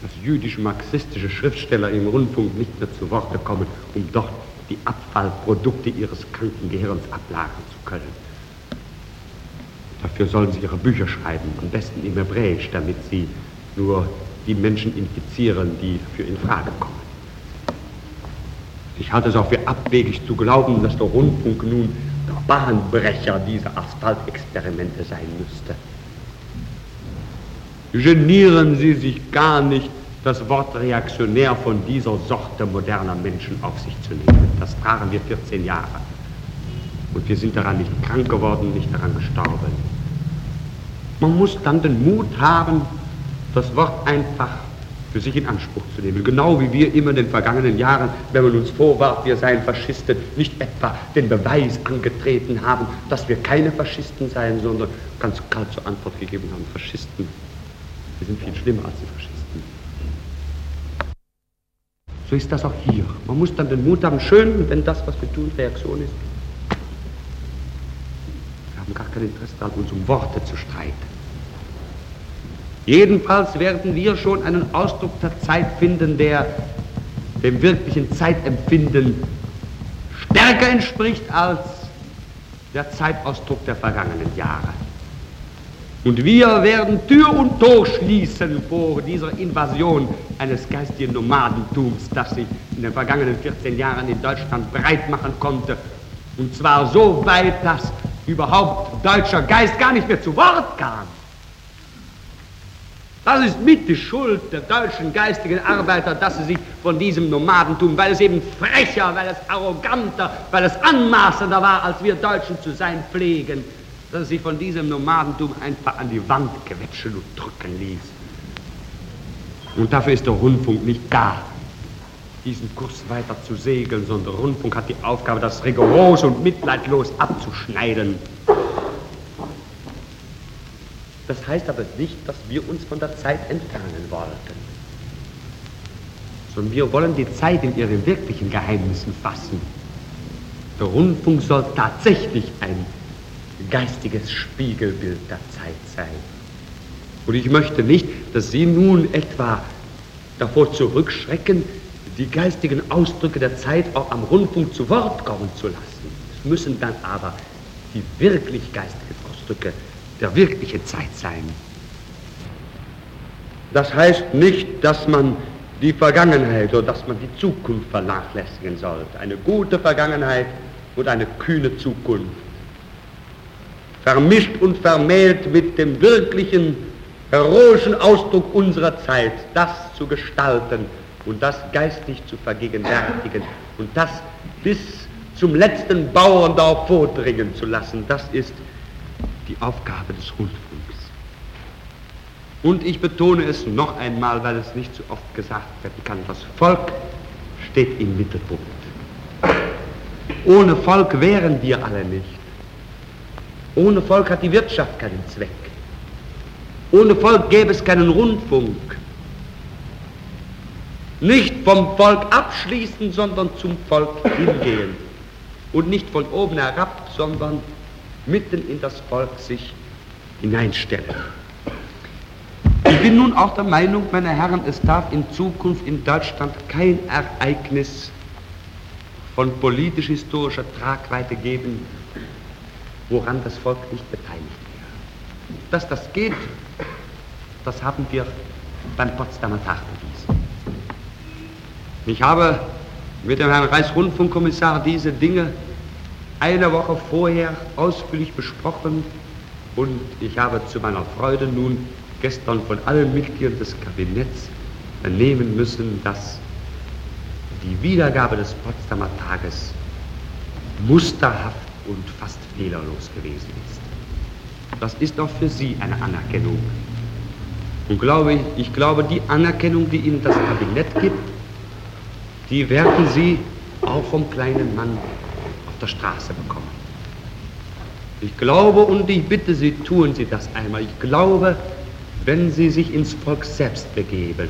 Dass jüdisch-marxistische Schriftsteller im Rundfunk nicht mehr zu Worte kommen, um dort die Abfallprodukte ihres kranken Gehirns ablagern zu können. Dafür sollen sie ihre Bücher schreiben, am besten im Hebräisch, damit sie nur die Menschen infizieren, die für in Frage kommen. Ich halte es auch für abwegig zu glauben, dass der Rundfunk nun der Bahnbrecher dieser Asphaltexperimente sein müsste. Genieren Sie sich gar nicht, das Wort reaktionär von dieser Sorte moderner Menschen auf sich zu nehmen. Das tragen wir 14 Jahre. Und wir sind daran nicht krank geworden, nicht daran gestorben. Man muss dann den Mut haben, das Wort einfach für sich in Anspruch zu nehmen. Genau wie wir immer in den vergangenen Jahren, wenn man uns vorwarf, wir seien Faschisten, nicht etwa den Beweis angetreten haben, dass wir keine Faschisten seien, sondern ganz kalt zur Antwort gegeben haben, Faschisten, wir sind viel schlimmer als die Faschisten. So ist das auch hier. Man muss dann den Mut haben, schön, wenn das, was wir tun, Reaktion ist. Wir haben gar kein Interesse daran, uns um Worte zu streiten. Jedenfalls werden wir schon einen Ausdruck der Zeit finden, der dem wirklichen Zeitempfinden stärker entspricht als der Zeitausdruck der vergangenen Jahre. Und wir werden Tür und Tor schließen vor dieser Invasion eines geistigen Nomadentums, das sich in den vergangenen 14 Jahren in Deutschland breit machen konnte. Und zwar so weit, dass überhaupt deutscher Geist gar nicht mehr zu Wort kam. Das ist mit die Schuld der deutschen geistigen Arbeiter, dass sie sich von diesem Nomadentum, weil es eben frecher, weil es arroganter, weil es anmaßender war, als wir Deutschen zu sein pflegen, dass sich von diesem Nomadentum einfach an die Wand quetschen und drücken ließ. Und dafür ist der Rundfunk nicht da, diesen Kurs weiter zu segeln, sondern der Rundfunk hat die Aufgabe, das rigoros und mitleidlos abzuschneiden. Das heißt aber nicht, dass wir uns von der Zeit entfernen wollten, sondern wir wollen die Zeit in ihren wirklichen Geheimnissen fassen. Der Rundfunk soll tatsächlich ein geistiges Spiegelbild der Zeit sein. Und ich möchte nicht, dass Sie nun etwa davor zurückschrecken, die geistigen Ausdrücke der Zeit auch am Rundfunk zu Wort kommen zu lassen. Es müssen dann aber die wirklich geistigen Ausdrücke der wirkliche Zeit sein. Das heißt nicht, dass man die Vergangenheit oder dass man die Zukunft vernachlässigen sollte. Eine gute Vergangenheit und eine kühne Zukunft. Vermischt und vermählt mit dem wirklichen heroischen Ausdruck unserer Zeit, das zu gestalten und das geistig zu vergegenwärtigen und das bis zum letzten Bauerndorf vordringen zu lassen, das ist die Aufgabe des Rundfunks. Und ich betone es noch einmal, weil es nicht so oft gesagt werden kann, das Volk steht im Mittelpunkt. Ohne Volk wären wir alle nicht. Ohne Volk hat die Wirtschaft keinen Zweck. Ohne Volk gäbe es keinen Rundfunk. Nicht vom Volk abschließen, sondern zum Volk hingehen. Und nicht von oben herab, sondern mitten in das Volk sich hineinstellen. Ich bin nun auch der Meinung, meine Herren, es darf in Zukunft in Deutschland kein Ereignis von politisch-historischer Tragweite geben, woran das Volk nicht beteiligt wäre. Dass das geht, das haben wir beim Potsdamer Tag bewiesen. Ich habe mit dem Herrn Reichsrundfunkkommissar diese Dinge eine Woche vorher ausführlich besprochen und ich habe zu meiner Freude nun gestern von allen Mitgliedern des Kabinetts vernehmen müssen, dass die Wiedergabe des Potsdamer Tages musterhaft und fast fehlerlos gewesen ist. Das ist auch für Sie eine Anerkennung. Und glaube ich, glaube, die Anerkennung, die Ihnen das Kabinett gibt, die werden Sie auch vom kleinen Mann auf der Straße bekommen. Ich glaube und ich bitte Sie, tun Sie das einmal. Ich glaube, wenn Sie sich ins Volk selbst begeben,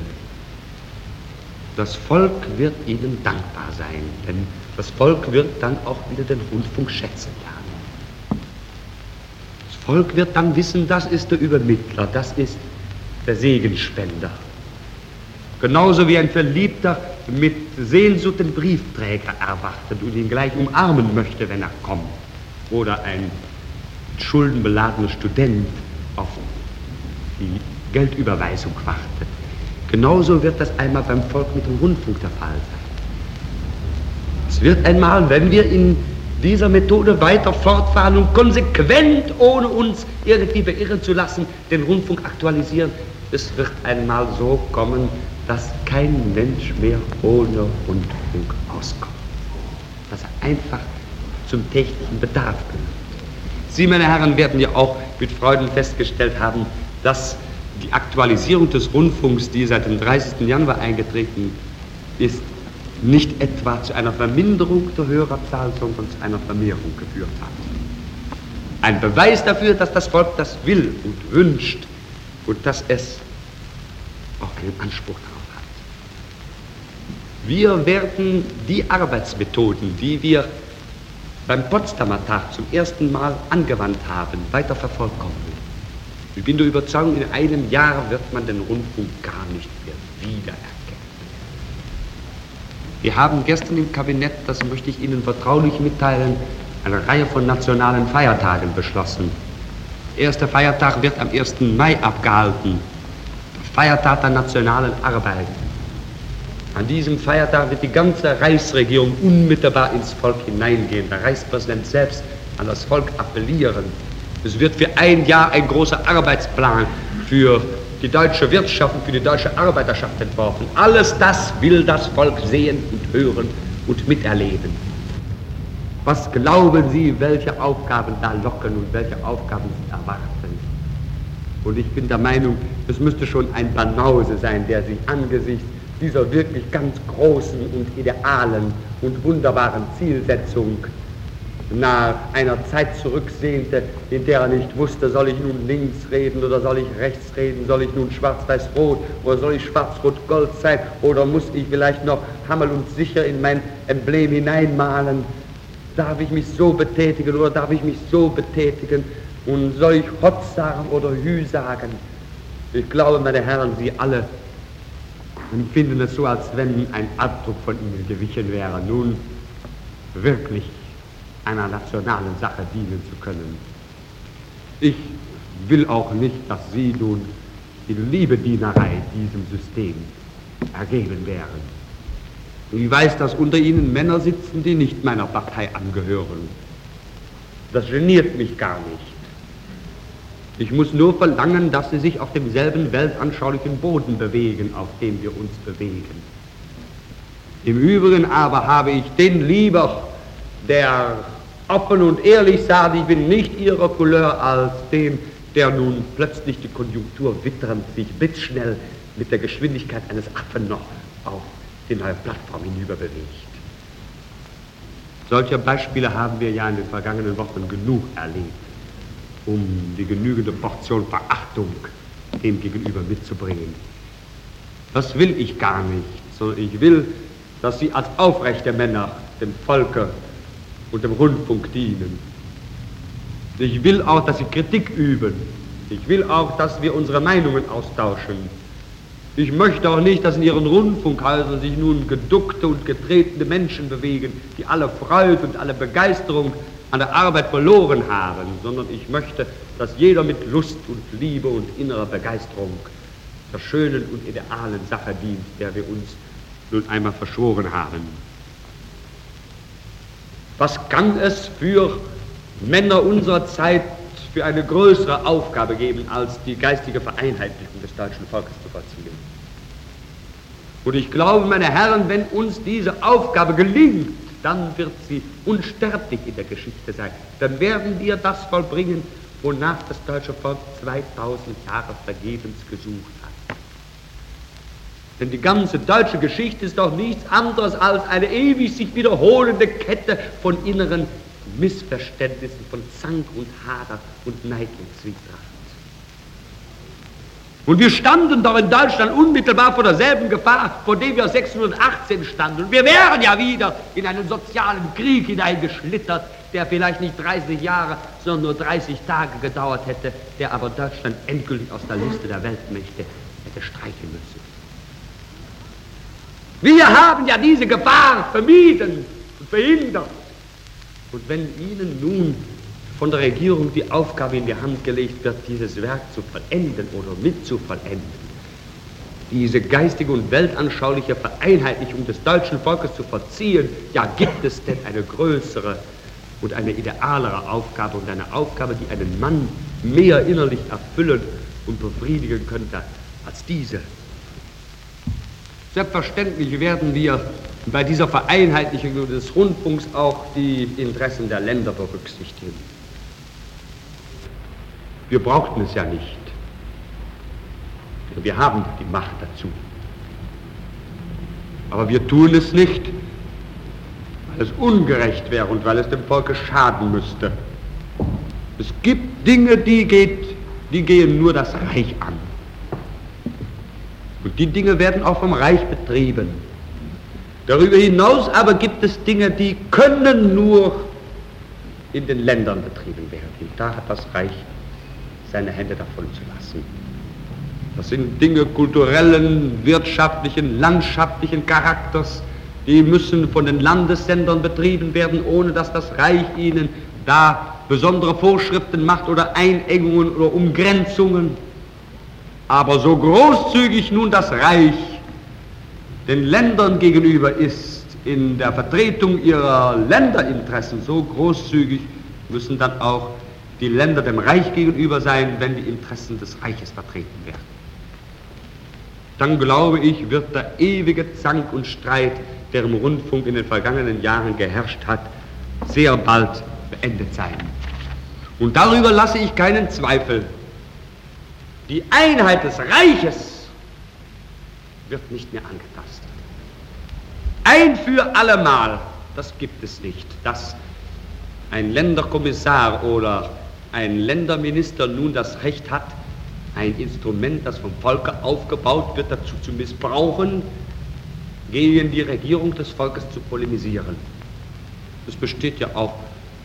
das Volk wird Ihnen dankbar sein, denn das Volk wird dann auch wieder den Rundfunk schätzen lernen. Das Volk wird dann wissen, das ist der Übermittler, das ist der Segenspender. Genauso wie ein Verliebter mit Sehnsucht den Briefträger erwartet und ihn gleich umarmen möchte, wenn er kommt. Oder ein schuldenbeladener Student auf die Geldüberweisung wartet. Genauso wird das einmal beim Volk mit dem Rundfunk der Fall sein. Es wird einmal, wenn wir in dieser Methode weiter fortfahren und konsequent, ohne uns irgendwie beirren zu lassen, den Rundfunk aktualisieren, es wird einmal so kommen, dass kein Mensch mehr ohne Rundfunk auskommt. Dass er einfach zum täglichen Bedarf gehört. Sie, meine Herren, werden ja auch mit Freuden festgestellt haben, dass die Aktualisierung des Rundfunks, die seit dem 30. Januar eingetreten ist, nicht etwa zu einer Verminderung der Hörerzahl, sondern zu einer Vermehrung geführt hat. Ein Beweis dafür, dass das Volk das will und wünscht und dass es auch keinen Anspruch darauf hat. Wir werden die Arbeitsmethoden, die wir beim Potsdamer Tag zum ersten Mal angewandt haben, weiter vervollkommnen. Ich bin der Überzeugung, in einem Jahr wird man den Rundfunk gar nicht mehr wiedererkennen. Wir haben gestern im Kabinett, das möchte ich Ihnen vertraulich mitteilen, eine Reihe von nationalen Feiertagen beschlossen. Der erste Feiertag wird am 1. Mai abgehalten, Feiertag der nationalen Arbeit. An diesem Feiertag wird die ganze Reichsregierung unmittelbar ins Volk hineingehen, der Reichspräsident selbst an das Volk appellieren es wird für ein Jahr ein großer Arbeitsplan für die deutsche Wirtschaft und für die deutsche Arbeiterschaft entworfen. Alles das will das Volk sehen und hören und miterleben. Was glauben Sie, welche Aufgaben da locken und welche Aufgaben Sie erwarten? Und ich bin der Meinung, es müsste schon ein Banause sein, der sich angesichts dieser wirklich ganz großen und idealen und wunderbaren Zielsetzung nach einer Zeit zurücksehnte, in der er nicht wusste, soll ich nun links reden oder soll ich rechts reden, soll ich nun schwarz-weiß-rot oder soll ich schwarz-rot-gold sein oder muss ich vielleicht noch hammel und sicher in mein Emblem hineinmalen. Darf ich mich so betätigen oder darf ich mich so betätigen und soll ich Hot sagen oder Hü sagen? Ich glaube, meine Herren, Sie alle empfinden es so, als wenn ein Abdruck von Ihnen gewichen wäre. Nun, wirklich einer nationalen Sache dienen zu können. Ich will auch nicht, dass Sie nun in Liebedienerei diesem System ergeben wären. Ich weiß, dass unter Ihnen Männer sitzen, die nicht meiner Partei angehören. Das geniert mich gar nicht. Ich muss nur verlangen, dass Sie sich auf demselben weltanschaulichen Boden bewegen, auf dem wir uns bewegen. Im Übrigen aber habe ich den lieber, der offen und ehrlich sagt, ich bin nicht ihrer Couleur als dem, der nun plötzlich die Konjunktur witternd sich blitzschnell mit der Geschwindigkeit eines Affen noch auf die neue Plattform hinüber bewegt. Solche Beispiele haben wir ja in den vergangenen Wochen genug erlebt, um die genügende Portion Verachtung dem gegenüber mitzubringen. Das will ich gar nicht, sondern ich will, dass sie als aufrechte Männer dem Volke und dem Rundfunk dienen. Ich will auch, dass sie Kritik üben. Ich will auch, dass wir unsere Meinungen austauschen. Ich möchte auch nicht, dass in ihren Rundfunkhäusern sich nun geduckte und getretene Menschen bewegen, die alle Freude und alle Begeisterung an der Arbeit verloren haben, sondern ich möchte, dass jeder mit Lust und Liebe und innerer Begeisterung der schönen und idealen Sache dient, der wir uns nun einmal verschworen haben. Was kann es für Männer unserer Zeit für eine größere Aufgabe geben, als die geistige Vereinheitlichung des deutschen Volkes zu vollziehen? Und ich glaube, meine Herren, wenn uns diese Aufgabe gelingt, dann wird sie unsterblich in der Geschichte sein. Dann werden wir das vollbringen, wonach das deutsche Volk 2000 Jahre vergebens gesucht. Denn die ganze deutsche Geschichte ist doch nichts anderes als eine ewig sich wiederholende Kette von inneren Missverständnissen, von Zank und Hader und Neid und Zwietracht. Und wir standen doch in Deutschland unmittelbar vor derselben Gefahr, vor der wir 618 standen. Und wir wären ja wieder in einen sozialen Krieg hineingeschlittert, der vielleicht nicht 30 Jahre, sondern nur 30 Tage gedauert hätte, der aber Deutschland endgültig aus der Liste der Weltmächte hätte streichen müssen. Wir haben ja diese Gefahr vermieden und verhindert. Und wenn Ihnen nun von der Regierung die Aufgabe in die Hand gelegt wird, dieses Werk zu vollenden oder mitzuvollenden, diese geistige und weltanschauliche Vereinheitlichung des deutschen Volkes zu verziehen, ja, gibt es denn eine größere und eine idealere Aufgabe und eine Aufgabe, die einen Mann mehr innerlich erfüllen und befriedigen könnte als diese? Selbstverständlich werden wir bei dieser Vereinheitlichung des Rundfunks auch die Interessen der Länder berücksichtigen. Wir brauchten es ja nicht. Wir haben die Macht dazu. Aber wir tun es nicht, weil es ungerecht wäre und weil es dem Volke schaden müsste. Es gibt Dinge, die, geht, die gehen nur das Reich an. Und die Dinge werden auch vom Reich betrieben. Darüber hinaus aber gibt es Dinge, die können nur in den Ländern betrieben werden. Und da hat das Reich seine Hände davon zu lassen. Das sind Dinge kulturellen, wirtschaftlichen, landschaftlichen Charakters, die müssen von den Landessendern betrieben werden, ohne dass das Reich ihnen da besondere Vorschriften macht oder Einengungen oder Umgrenzungen. Aber so großzügig nun das Reich den Ländern gegenüber ist in der Vertretung ihrer Länderinteressen, so großzügig müssen dann auch die Länder dem Reich gegenüber sein, wenn die Interessen des Reiches vertreten werden. Dann glaube ich, wird der ewige Zank und Streit, der im Rundfunk in den vergangenen Jahren geherrscht hat, sehr bald beendet sein. Und darüber lasse ich keinen Zweifel. Die Einheit des Reiches wird nicht mehr angetastet. Ein für allemal, das gibt es nicht, dass ein Länderkommissar oder ein Länderminister nun das Recht hat, ein Instrument, das vom Volke aufgebaut wird, dazu zu missbrauchen, gegen die Regierung des Volkes zu polemisieren. Es besteht ja auch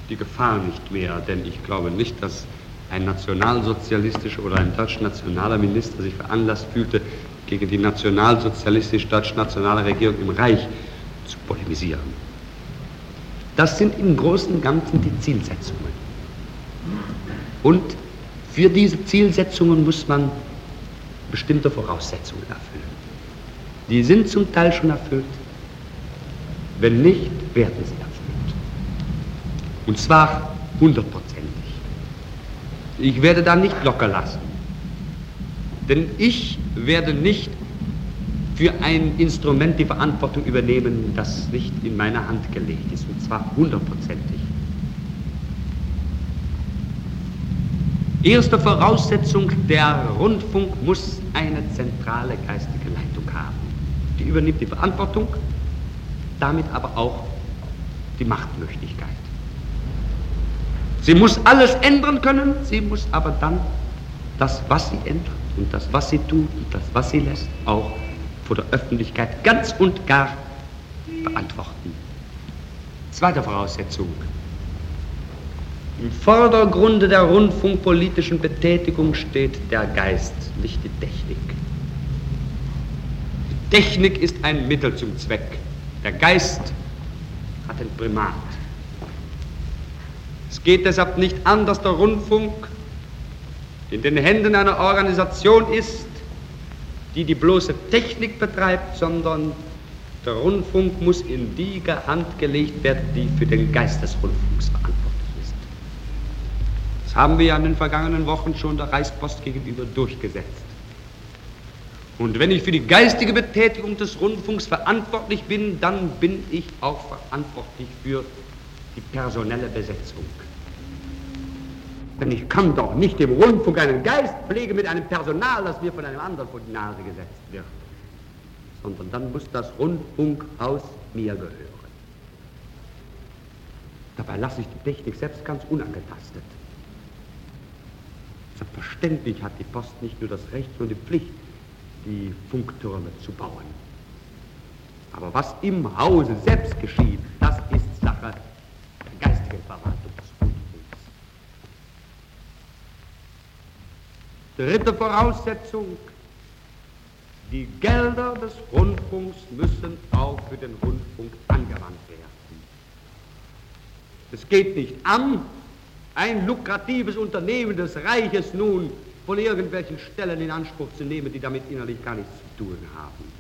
die Gefahr nicht mehr, denn ich glaube nicht, dass ein nationalsozialistischer oder ein deutsch-nationaler Minister sich veranlasst fühlte, gegen die nationalsozialistisch-deutsch-nationale Regierung im Reich zu polemisieren. Das sind im Großen und Ganzen die Zielsetzungen. Und für diese Zielsetzungen muss man bestimmte Voraussetzungen erfüllen. Die sind zum Teil schon erfüllt. Wenn nicht, werden sie erfüllt. Und zwar hundertprozentig. Ich werde da nicht locker lassen. Denn ich werde nicht für ein Instrument die Verantwortung übernehmen, das nicht in meiner Hand gelegt ist. Und zwar hundertprozentig. Erste Voraussetzung, der Rundfunk muss eine zentrale geistige Leitung haben. Die übernimmt die Verantwortung, damit aber auch die Machtmöglichkeit. Sie muss alles ändern können, sie muss aber dann das, was sie ändert und das, was sie tut und das, was sie lässt, auch vor der Öffentlichkeit ganz und gar beantworten. Zweite Voraussetzung, im Vordergrunde der rundfunkpolitischen Betätigung steht der Geist, nicht die Technik. Die Technik ist ein Mittel zum Zweck. Der Geist hat ein Primat. Es geht deshalb nicht an, dass der Rundfunk in den Händen einer Organisation ist, die die bloße Technik betreibt, sondern der Rundfunk muss in die Hand gelegt werden, die für den Geist des Rundfunks verantwortlich das haben wir ja in den vergangenen Wochen schon der Reichspost gegenüber durchgesetzt. Und wenn ich für die geistige Betätigung des Rundfunks verantwortlich bin, dann bin ich auch verantwortlich für die personelle Besetzung. Denn ich kann doch nicht dem Rundfunk einen Geist pflegen mit einem Personal, das mir von einem anderen vor die Nase gesetzt wird. sondern dann muss das Rundfunkhaus mir gehören. Dabei lasse ich die Technik selbst ganz unangetastet. Selbstverständlich hat die Post nicht nur das Recht, sondern die Pflicht, die Funktürme zu bauen. Aber was im Hause selbst geschieht, das ist Sache der geistigen Verwaltung des Rundfunks. Dritte Voraussetzung, die Gelder des Rundfunks müssen auch für den Rundfunk angewandt werden. Es geht nicht an, ein lukratives Unternehmen des Reiches nun von irgendwelchen Stellen in Anspruch zu nehmen, die damit innerlich gar nichts zu tun haben.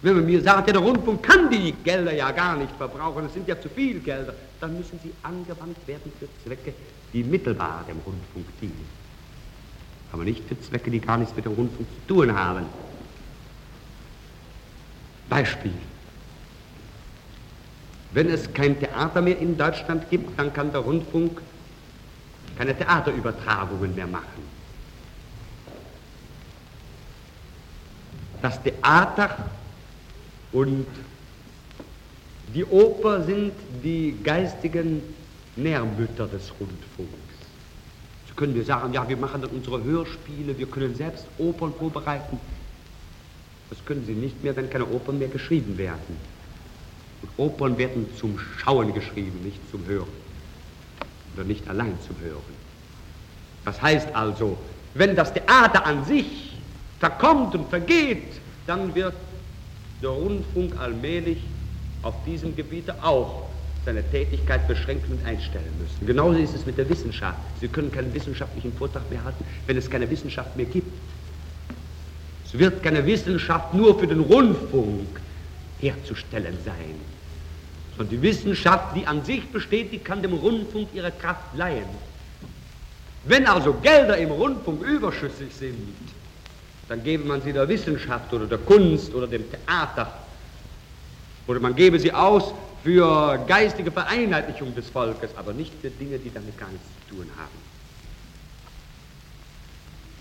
Wenn man mir sagt, ja, der Rundfunk kann die Gelder ja gar nicht verbrauchen, es sind ja zu viel Gelder, dann müssen sie angewandt werden für Zwecke, die mittelbar dem Rundfunk dienen. Aber nicht für Zwecke, die gar nichts mit dem Rundfunk zu tun haben. Beispiel. Wenn es kein Theater mehr in Deutschland gibt, dann kann der Rundfunk keine Theaterübertragungen mehr machen. Das Theater und die Oper sind die geistigen Nährmütter des Rundfunks. Können wir sagen, ja, wir machen dann unsere Hörspiele, wir können selbst Opern vorbereiten. Das können sie nicht mehr, wenn keine Opern mehr geschrieben werden. Und Opern werden zum Schauen geschrieben, nicht zum Hören. Oder nicht allein zum Hören. Das heißt also, wenn das Theater an sich verkommt und vergeht, dann wird der Rundfunk allmählich auf diesem Gebiet auch seine Tätigkeit beschränken und einstellen müssen. Genauso ist es mit der Wissenschaft. Sie können keinen wissenschaftlichen Vortrag mehr halten, wenn es keine Wissenschaft mehr gibt. Es wird keine Wissenschaft nur für den Rundfunk herzustellen sein. Sondern die Wissenschaft, die an sich besteht, die kann dem Rundfunk ihre Kraft leihen. Wenn also Gelder im Rundfunk überschüssig sind, dann gebe man sie der Wissenschaft oder der Kunst oder dem Theater. Oder man gebe sie aus für geistige Vereinheitlichung des Volkes, aber nicht für Dinge, die damit gar nichts zu tun haben.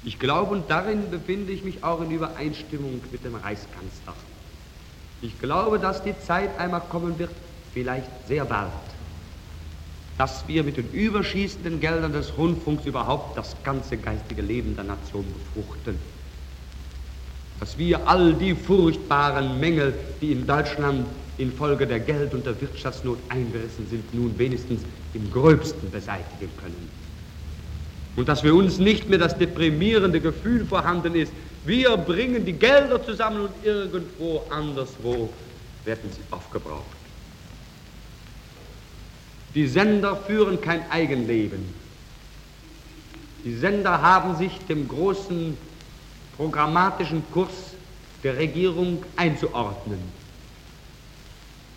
Ich glaube, und darin befinde ich mich auch in Übereinstimmung mit dem Reichskanzler. Ich glaube, dass die Zeit einmal kommen wird, vielleicht sehr bald, dass wir mit den überschießenden Geldern des Rundfunks überhaupt das ganze geistige Leben der Nation befruchten. Dass wir all die furchtbaren Mängel, die in Deutschland infolge der Geld- und der Wirtschaftsnot eingerissen sind, nun wenigstens im gröbsten beseitigen können. Und dass für uns nicht mehr das deprimierende Gefühl vorhanden ist, wir bringen die Gelder zusammen und irgendwo anderswo werden sie aufgebraucht. Die Sender führen kein Eigenleben. Die Sender haben sich dem großen programmatischen Kurs der Regierung einzuordnen.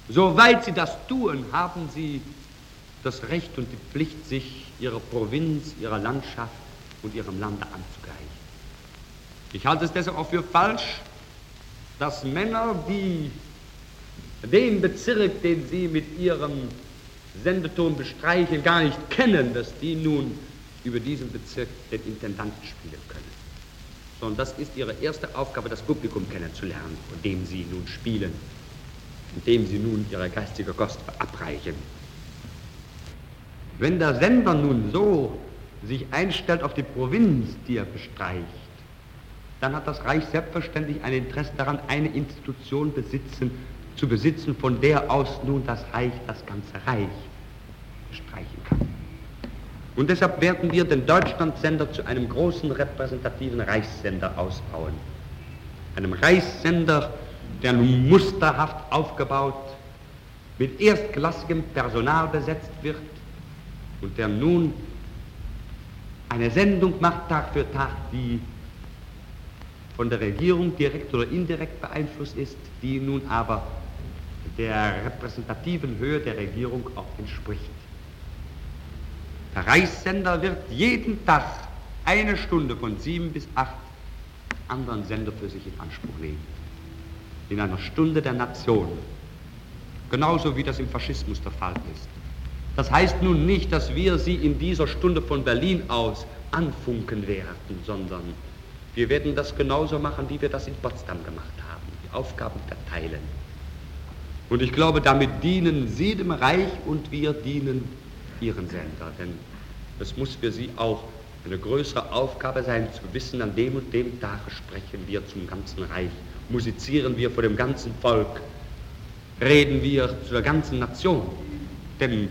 Soweit sie das tun, haben sie das Recht und die Pflicht, sich ihrer Provinz, ihrer Landschaft und ihrem Lande anzugleichen. Ich halte es deshalb auch für falsch, dass Männer, die den Bezirk, den sie mit ihrem Sendeton bestreichen, gar nicht kennen, dass die nun über diesen Bezirk den Intendanten spielen können. Sondern das ist ihre erste Aufgabe, das Publikum kennenzulernen, von dem sie nun spielen, von dem sie nun ihre geistige Kost verabreichen. Wenn der Sender nun so sich einstellt auf die Provinz, die er bestreicht, dann hat das Reich selbstverständlich ein Interesse daran, eine Institution besitzen, zu besitzen, von der aus nun das Reich, das ganze Reich streichen kann. Und deshalb werden wir den Deutschlandsender zu einem großen repräsentativen Reichssender ausbauen. Einem Reichssender, der nun musterhaft aufgebaut, mit erstklassigem Personal besetzt wird und der nun eine Sendung macht Tag für Tag, die von der Regierung direkt oder indirekt beeinflusst ist, die nun aber der repräsentativen Höhe der Regierung auch entspricht. Der Reichssender wird jeden Tag eine Stunde von sieben bis acht anderen Sender für sich in Anspruch nehmen. In einer Stunde der Nation. Genauso wie das im Faschismus der Fall ist. Das heißt nun nicht, dass wir sie in dieser Stunde von Berlin aus anfunken werden, sondern Wir werden das genauso machen, wie wir das in Potsdam gemacht haben. Die Aufgaben verteilen. Und ich glaube, damit dienen Sie dem Reich und wir dienen Ihren Sender. Denn es muss für Sie auch eine größere Aufgabe sein, zu wissen, an dem und dem Tage sprechen wir zum ganzen Reich, musizieren wir vor dem ganzen Volk, reden wir zu der ganzen Nation. Denn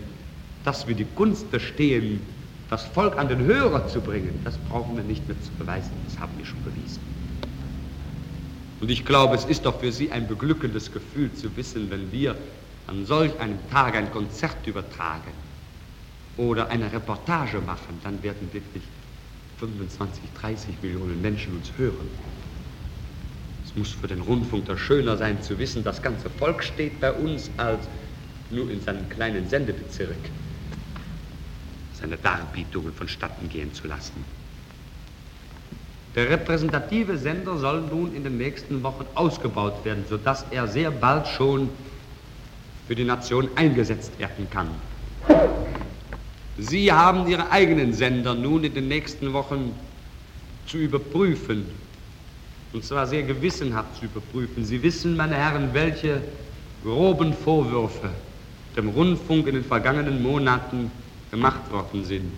dass wir die Kunst verstehen, das Volk an den Hörer zu bringen, das brauchen wir nicht mehr zu beweisen, das haben wir schon bewiesen. Und ich glaube, es ist doch für Sie ein beglückendes Gefühl zu wissen, wenn wir an solch einem Tag ein Konzert übertragen oder eine Reportage machen, dann werden wirklich 25, 30 Millionen Menschen uns hören. Es muss für den Rundfunk doch schöner sein zu wissen, das ganze Volk steht bei uns, als nur in seinem kleinen Sendebezirk seine Darbietungen vonstatten gehen zu lassen. Der repräsentative Sender soll nun in den nächsten Wochen ausgebaut werden, sodass er sehr bald schon für die Nation eingesetzt werden kann. Sie haben Ihre eigenen Sender nun in den nächsten Wochen zu überprüfen, und zwar sehr gewissenhaft zu überprüfen. Sie wissen, meine Herren, welche groben Vorwürfe dem Rundfunk in den vergangenen Monaten gemacht worden sind.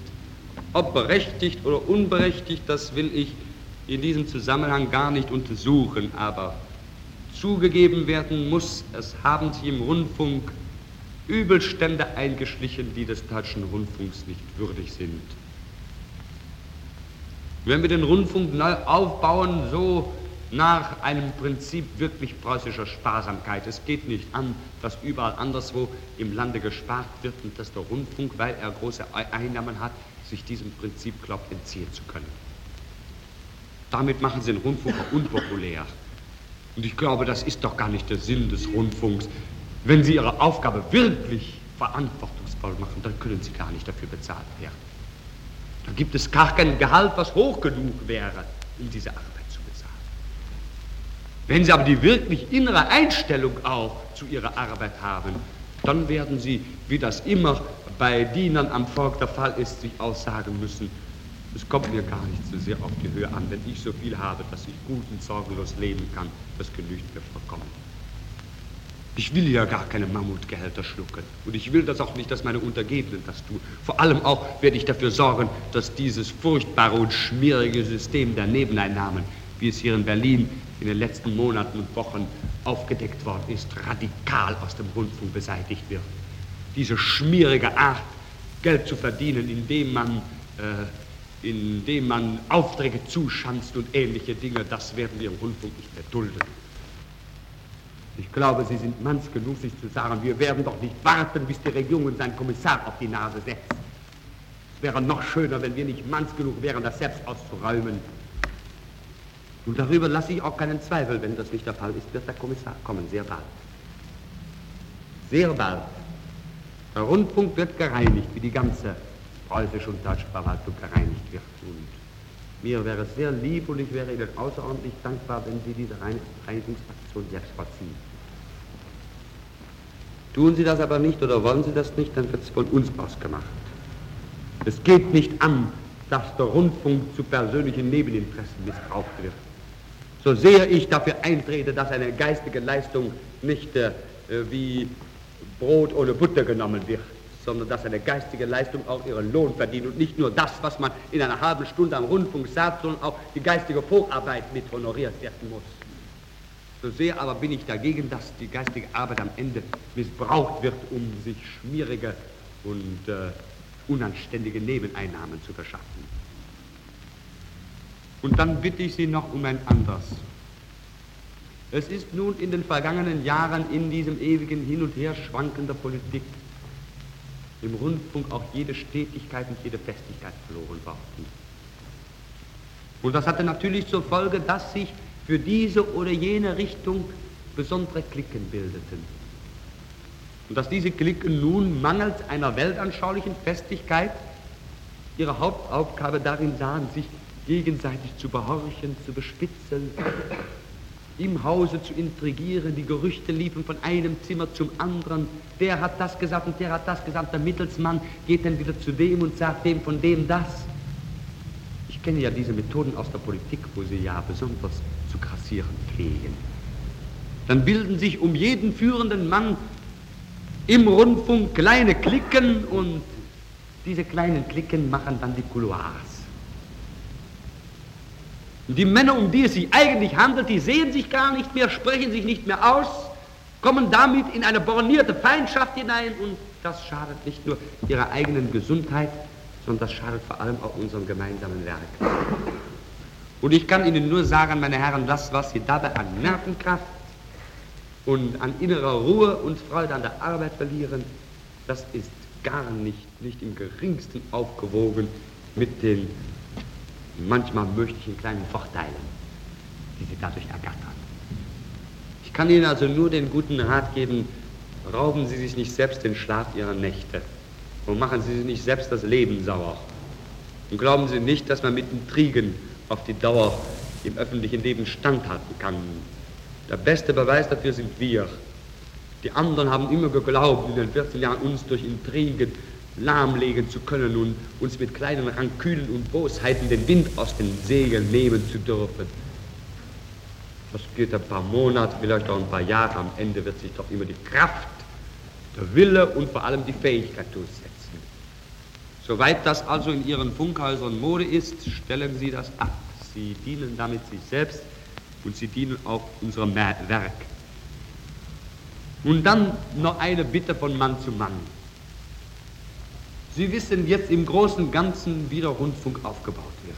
Ob berechtigt oder unberechtigt, das will ich in diesem Zusammenhang gar nicht untersuchen, aber zugegeben werden muss, es haben sich im Rundfunk Übelstände eingeschlichen, die des deutschen Rundfunks nicht würdig sind. Wenn wir den Rundfunk neu aufbauen, so nach einem Prinzip wirklich preußischer Sparsamkeit. Es geht nicht an, dass überall anderswo im Lande gespart wird und dass der Rundfunk, weil er große Einnahmen hat, sich diesem Prinzip glaubt, entziehen zu können. Damit machen sie den Rundfunk unpopulär. Und ich glaube, das ist doch gar nicht der Sinn des Rundfunks. Wenn sie ihre Aufgabe wirklich verantwortungsvoll machen, dann können sie gar nicht dafür bezahlt werden. Da gibt es gar kein Gehalt, was hoch genug wäre, um diese Arbeit. Wenn sie aber die wirklich innere Einstellung auch zu ihrer Arbeit haben, dann werden sie, wie das immer bei Dienern am Volk der Fall ist, sich aussagen müssen, es kommt mir gar nicht so sehr auf die Höhe an, wenn ich so viel habe, dass ich gut und sorgenlos leben kann. Das genügt mir vollkommen. Ich will ja gar keine Mammutgehälter schlucken. Und ich will das auch nicht, dass meine Untergebenen das tun. Vor allem auch werde ich dafür sorgen, dass dieses furchtbare und schmierige System der Nebeneinnahmen, wie es hier in Berlin in den letzten Monaten und Wochen aufgedeckt worden ist, radikal aus dem Rundfunk beseitigt wird. Diese schmierige Art, Geld zu verdienen, indem man äh, indem man Aufträge zuschanzt und ähnliche Dinge, das werden wir im Rundfunk nicht mehr dulden. Ich glaube, Sie sind manns genug, sich zu sagen, wir werden doch nicht warten, bis die Regierung uns einen Kommissar auf die Nase setzt. Es wäre noch schöner, wenn wir nicht manns genug wären, das selbst auszuräumen. Und darüber lasse ich auch keinen Zweifel. Wenn das nicht der Fall ist, wird der Kommissar kommen, sehr bald. Sehr bald. Der Rundfunk wird gereinigt, wie die ganze preußische und deutsche Verwaltung gereinigt wird. Und mir wäre es sehr lieb und ich wäre Ihnen außerordentlich dankbar, wenn Sie diese Reinigungsaktion jetzt vollziehen. Tun Sie das aber nicht oder wollen Sie das nicht, dann wird es von uns ausgemacht. Es geht nicht an, dass der Rundfunk zu persönlichen Nebeninteressen missbraucht wird. So sehr ich dafür eintrete, dass eine geistige Leistung nicht äh, wie Brot ohne Butter genommen wird, sondern dass eine geistige Leistung auch ihren Lohn verdient und nicht nur das, was man in einer halben Stunde am Rundfunk sagt, sondern auch die geistige Vorarbeit mit honoriert werden muss. So sehr aber bin ich dagegen, dass die geistige Arbeit am Ende missbraucht wird, um sich schmierige und äh, unanständige Nebeneinnahmen zu verschaffen. Und dann bitte ich Sie noch um ein anderes. Es ist nun in den vergangenen Jahren in diesem ewigen Hin und Her schwankender Politik im Rundfunk auch jede Stetigkeit und jede Festigkeit verloren worden. Und das hatte natürlich zur Folge, dass sich für diese oder jene Richtung besondere Klicken bildeten. Und dass diese Klicken nun mangels einer weltanschaulichen Festigkeit ihre Hauptaufgabe darin sahen, sich gegenseitig zu behorchen, zu bespitzeln, im Hause zu intrigieren, die Gerüchte liefen von einem Zimmer zum anderen, der hat das gesagt und der hat das gesagt, der Mittelsmann geht dann wieder zu dem und sagt dem von dem das. Ich kenne ja diese Methoden aus der Politik, wo sie ja besonders zu grassieren pflegen. Dann bilden sich um jeden führenden Mann im Rundfunk kleine Klicken und diese kleinen Klicken machen dann die Couloirs. Und die Männer, um die es sich eigentlich handelt, die sehen sich gar nicht mehr, sprechen sich nicht mehr aus, kommen damit in eine bornierte Feindschaft hinein und das schadet nicht nur ihrer eigenen Gesundheit, sondern das schadet vor allem auch unserem gemeinsamen Werk. Und ich kann Ihnen nur sagen, meine Herren, das, was Sie dabei an Nervenkraft und an innerer Ruhe und Freude an der Arbeit verlieren, das ist gar nicht, nicht im geringsten aufgewogen mit den manchmal möglichen kleinen Vorteilen, die Sie dadurch ergattern. Ich kann Ihnen also nur den guten Rat geben, rauben Sie sich nicht selbst den Schlaf Ihrer Nächte und machen Sie sich nicht selbst das Leben sauer. Und glauben Sie nicht, dass man mit Intrigen auf die Dauer im öffentlichen Leben standhalten kann. Der beste Beweis dafür sind wir. Die anderen haben immer geglaubt, in den 14 Jahren uns durch Intrigen lahmlegen zu können und uns mit kleinen Rankülen und Bosheiten den Wind aus den Segeln nehmen zu dürfen. Das geht ein paar Monate, vielleicht auch ein paar Jahre. Am Ende wird sich doch immer die Kraft, der Wille und vor allem die Fähigkeit durchsetzen. Soweit das also in Ihren Funkhäusern Mode ist, stellen Sie das ab. Sie dienen damit sich selbst und Sie dienen auch unserem Werk. Und dann noch eine Bitte von Mann zu Mann. Sie wissen jetzt im Großen und Ganzen, wie der Rundfunk aufgebaut wird.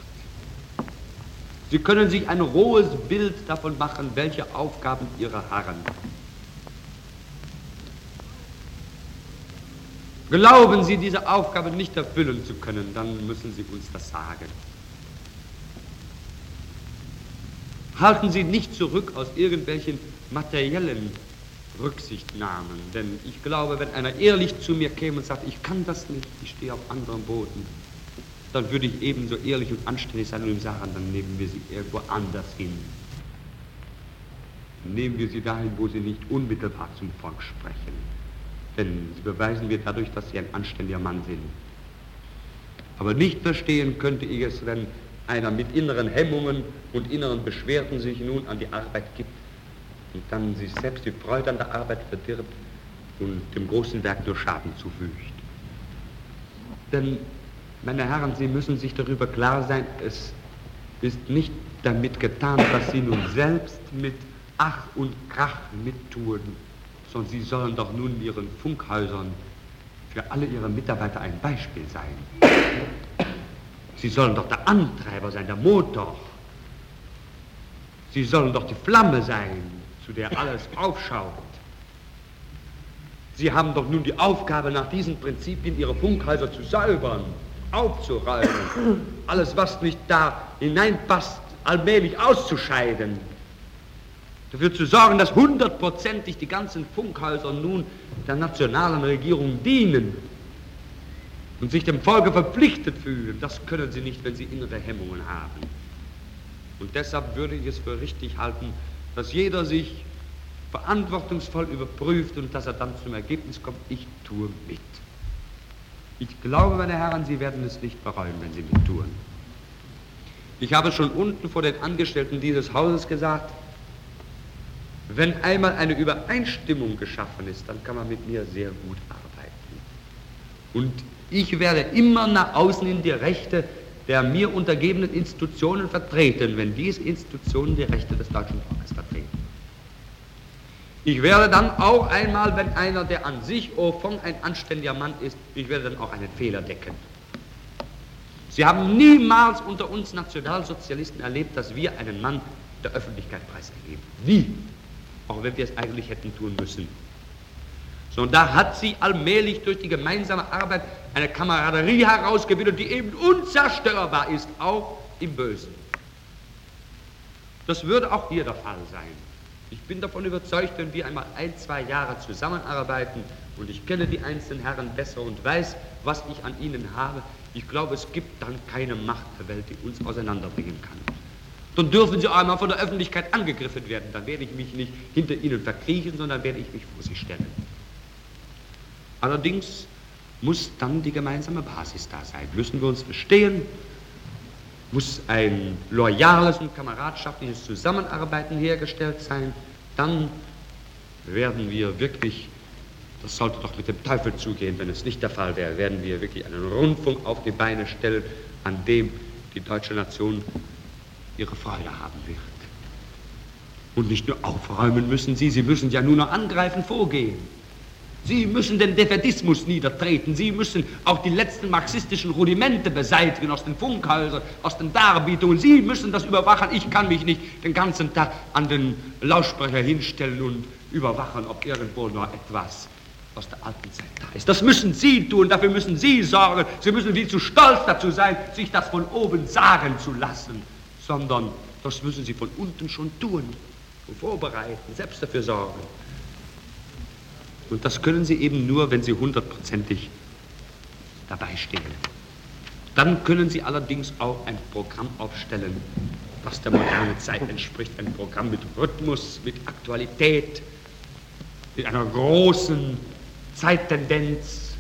Sie können sich ein rohes Bild davon machen, welche Aufgaben Ihre Herren. Glauben Sie, diese Aufgabe nicht erfüllen zu können, dann müssen Sie uns das sagen. Halten Sie nicht zurück aus irgendwelchen materiellen Rücksichtnahmen. Denn ich glaube, wenn einer ehrlich zu mir käme und sagt, ich kann das nicht, ich stehe auf anderem Boden, dann würde ich ebenso ehrlich und anständig sein und ihm sagen, dann nehmen wir sie irgendwo anders hin. Nehmen wir sie dahin, wo sie nicht unmittelbar zum Volk sprechen. Denn sie beweisen mir dadurch, dass sie ein anständiger Mann sind. Aber nicht verstehen könnte ich es, wenn einer mit inneren Hemmungen und inneren Beschwerden sich nun an die Arbeit gibt und dann sich selbst die Freude an der Arbeit verdirbt und dem großen Werk nur Schaden zufügt. Denn, meine Herren, Sie müssen sich darüber klar sein, es ist nicht damit getan, dass Sie nun selbst mit Ach und Krach mittun, sondern Sie sollen doch nun in Ihren Funkhäusern für alle Ihre Mitarbeiter ein Beispiel sein. Sie sollen doch der Antreiber sein, der Motor. Sie sollen doch die Flamme sein, zu der alles aufschaut. Sie haben doch nun die Aufgabe, nach diesen Prinzipien Ihre Funkhäuser zu säubern, aufzuräumen, alles, was nicht da hineinpasst, allmählich auszuscheiden, dafür zu sorgen, dass hundertprozentig die ganzen Funkhäuser nun der nationalen Regierung dienen und sich dem Volke verpflichtet fühlen. Das können sie nicht, wenn sie innere Hemmungen haben. Und deshalb würde ich es für richtig halten, dass jeder sich verantwortungsvoll überprüft und dass er dann zum Ergebnis kommt, ich tue mit. Ich glaube, meine Herren, Sie werden es nicht bereuen, wenn Sie mittun. Ich habe schon unten vor den Angestellten dieses Hauses gesagt, wenn einmal eine Übereinstimmung geschaffen ist, dann kann man mit mir sehr gut arbeiten. Und ich werde immer nach außen in die Rechte der mir untergebenen Institutionen vertreten, wenn diese Institutionen die Rechte des deutschen Volkes vertreten. Ich werde dann auch einmal, wenn einer, der an sich au fond ein anständiger Mann ist, ich werde dann auch einen Fehler decken. Sie haben niemals unter uns Nationalsozialisten erlebt, dass wir einen Mann der Öffentlichkeit preisgegeben. Nie. Auch wenn wir es eigentlich hätten tun müssen. Sondern da hat sie allmählich durch die gemeinsame Arbeit eine Kameraderie herausgebildet, die eben unzerstörbar ist, auch im Bösen. Das würde auch hier der Fall sein. Ich bin davon überzeugt, wenn wir einmal ein, zwei Jahre zusammenarbeiten und ich kenne die einzelnen Herren besser und weiß, was ich an ihnen habe, ich glaube, es gibt dann keine Macht der Welt, die uns auseinanderbringen kann. Dann dürfen sie einmal von der Öffentlichkeit angegriffen werden. Dann werde ich mich nicht hinter ihnen verkriechen, sondern werde ich mich vor sie stellen. Allerdings muss dann die gemeinsame Basis da sein. Müssen wir uns verstehen, muss ein loyales und kameradschaftliches Zusammenarbeiten hergestellt sein, dann werden wir wirklich, das sollte doch mit dem Teufel zugehen, wenn es nicht der Fall wäre, werden wir wirklich einen Rundfunk auf die Beine stellen, an dem die deutsche Nation ihre Freude haben wird. Und nicht nur aufräumen müssen sie, sie müssen ja nur noch angreifen vorgehen. Sie müssen den Defetismus niedertreten. Sie müssen auch die letzten marxistischen Rudimente beseitigen aus den Funkhäusern, aus den Darbietungen. Sie müssen das überwachen. Ich kann mich nicht den ganzen Tag an den Lautsprecher hinstellen und überwachen, ob irgendwo noch etwas aus der alten Zeit da ist. Das müssen Sie tun, dafür müssen Sie sorgen. Sie müssen viel zu stolz dazu sein, sich das von oben sagen zu lassen, sondern das müssen Sie von unten schon tun und vorbereiten, selbst dafür sorgen. Und das können Sie eben nur, wenn Sie hundertprozentig dabei stehen. Dann können Sie allerdings auch ein Programm aufstellen, das der modernen Zeit entspricht. Ein Programm mit Rhythmus, mit Aktualität, mit einer großen Zeittendenz.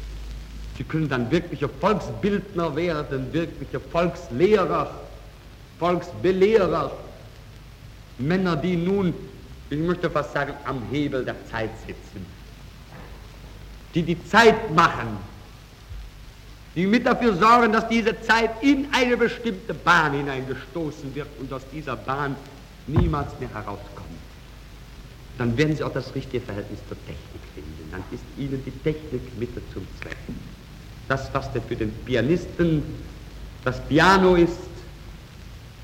Sie können dann wirkliche Volksbildner werden, wirkliche Volkslehrer, Volksbelehrer, Männer, die nun, ich möchte fast sagen, am Hebel der Zeit sitzen, die die Zeit machen, die mit dafür sorgen, dass diese Zeit in eine bestimmte Bahn hineingestoßen wird und aus dieser Bahn niemals mehr herauskommt. Dann werden Sie auch das richtige Verhältnis zur Technik finden. Dann ist Ihnen die Technik Mittel zum Zweck. Das, was für den Pianisten das Piano ist,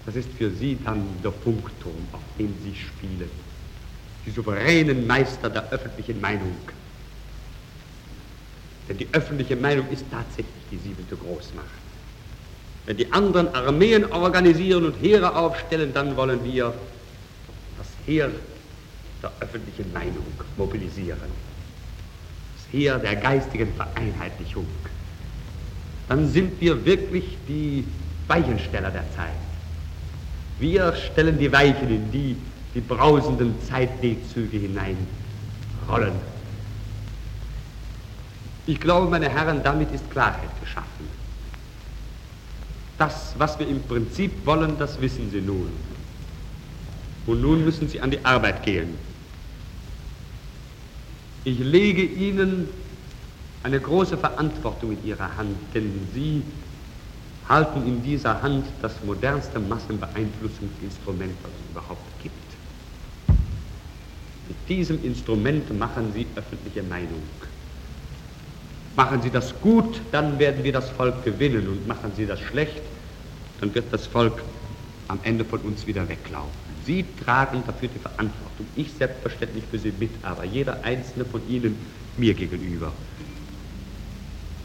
das ist für Sie dann der Funkturm, auf dem Sie spielen. Die souveränen Meister der öffentlichen Meinung. Denn die öffentliche Meinung ist tatsächlich die siebente Großmacht. Wenn die anderen Armeen organisieren und Heere aufstellen, dann wollen wir das Heer der öffentlichen Meinung mobilisieren. Das Heer der geistigen Vereinheitlichung. Dann sind wir wirklich die Weichensteller der Zeit. Wir stellen die Weichen, in die die brausenden Zeitwegzüge hineinrollen. Ich glaube, meine Herren, damit ist Klarheit geschaffen. Das, was wir im Prinzip wollen, das wissen Sie nun. Und nun müssen Sie an die Arbeit gehen. Ich lege Ihnen eine große Verantwortung in Ihre Hand, denn Sie halten in dieser Hand das modernste Massenbeeinflussungsinstrument, das es überhaupt gibt. Mit diesem Instrument machen Sie öffentliche Meinung. Machen Sie das gut, dann werden wir das Volk gewinnen und machen Sie das schlecht, dann wird das Volk am Ende von uns wieder weglaufen. Sie tragen dafür die Verantwortung. Ich selbstverständlich für Sie mit, aber jeder einzelne von Ihnen mir gegenüber.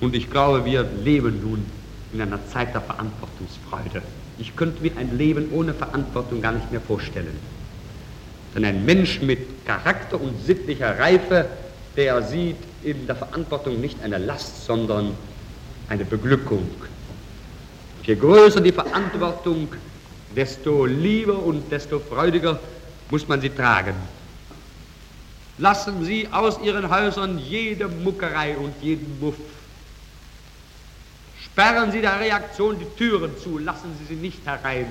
Und ich glaube, wir leben nun in einer Zeit der Verantwortungsfreude. Ich könnte mir ein Leben ohne Verantwortung gar nicht mehr vorstellen. Denn ein Mensch mit Charakter und sittlicher Reife, der sieht in der Verantwortung nicht eine Last, sondern eine Beglückung. Je größer die Verantwortung, desto lieber und desto freudiger muss man sie tragen. Lassen Sie aus Ihren Häusern jede Muckerei und jeden Muff. Sperren Sie der Reaktion die Türen zu, lassen Sie sie nicht herein,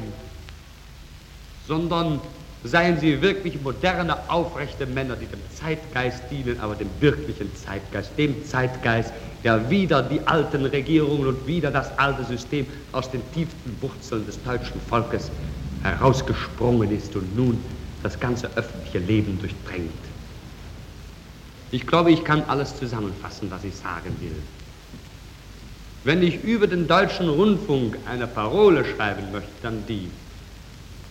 sondern Seien Sie wirklich moderne, aufrechte Männer, die dem Zeitgeist dienen, aber dem wirklichen Zeitgeist, dem Zeitgeist, der wieder die alten Regierungen und wieder das alte System aus den tiefsten Wurzeln des deutschen Volkes herausgesprungen ist und nun das ganze öffentliche Leben durchdrängt. Ich glaube, ich kann alles zusammenfassen, was ich sagen will. Wenn ich über den deutschen Rundfunk eine Parole schreiben möchte, dann die.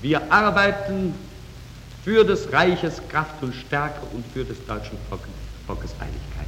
Wir arbeiten für des Reiches Kraft und Stärke und für des deutschen Volkes Einigkeit.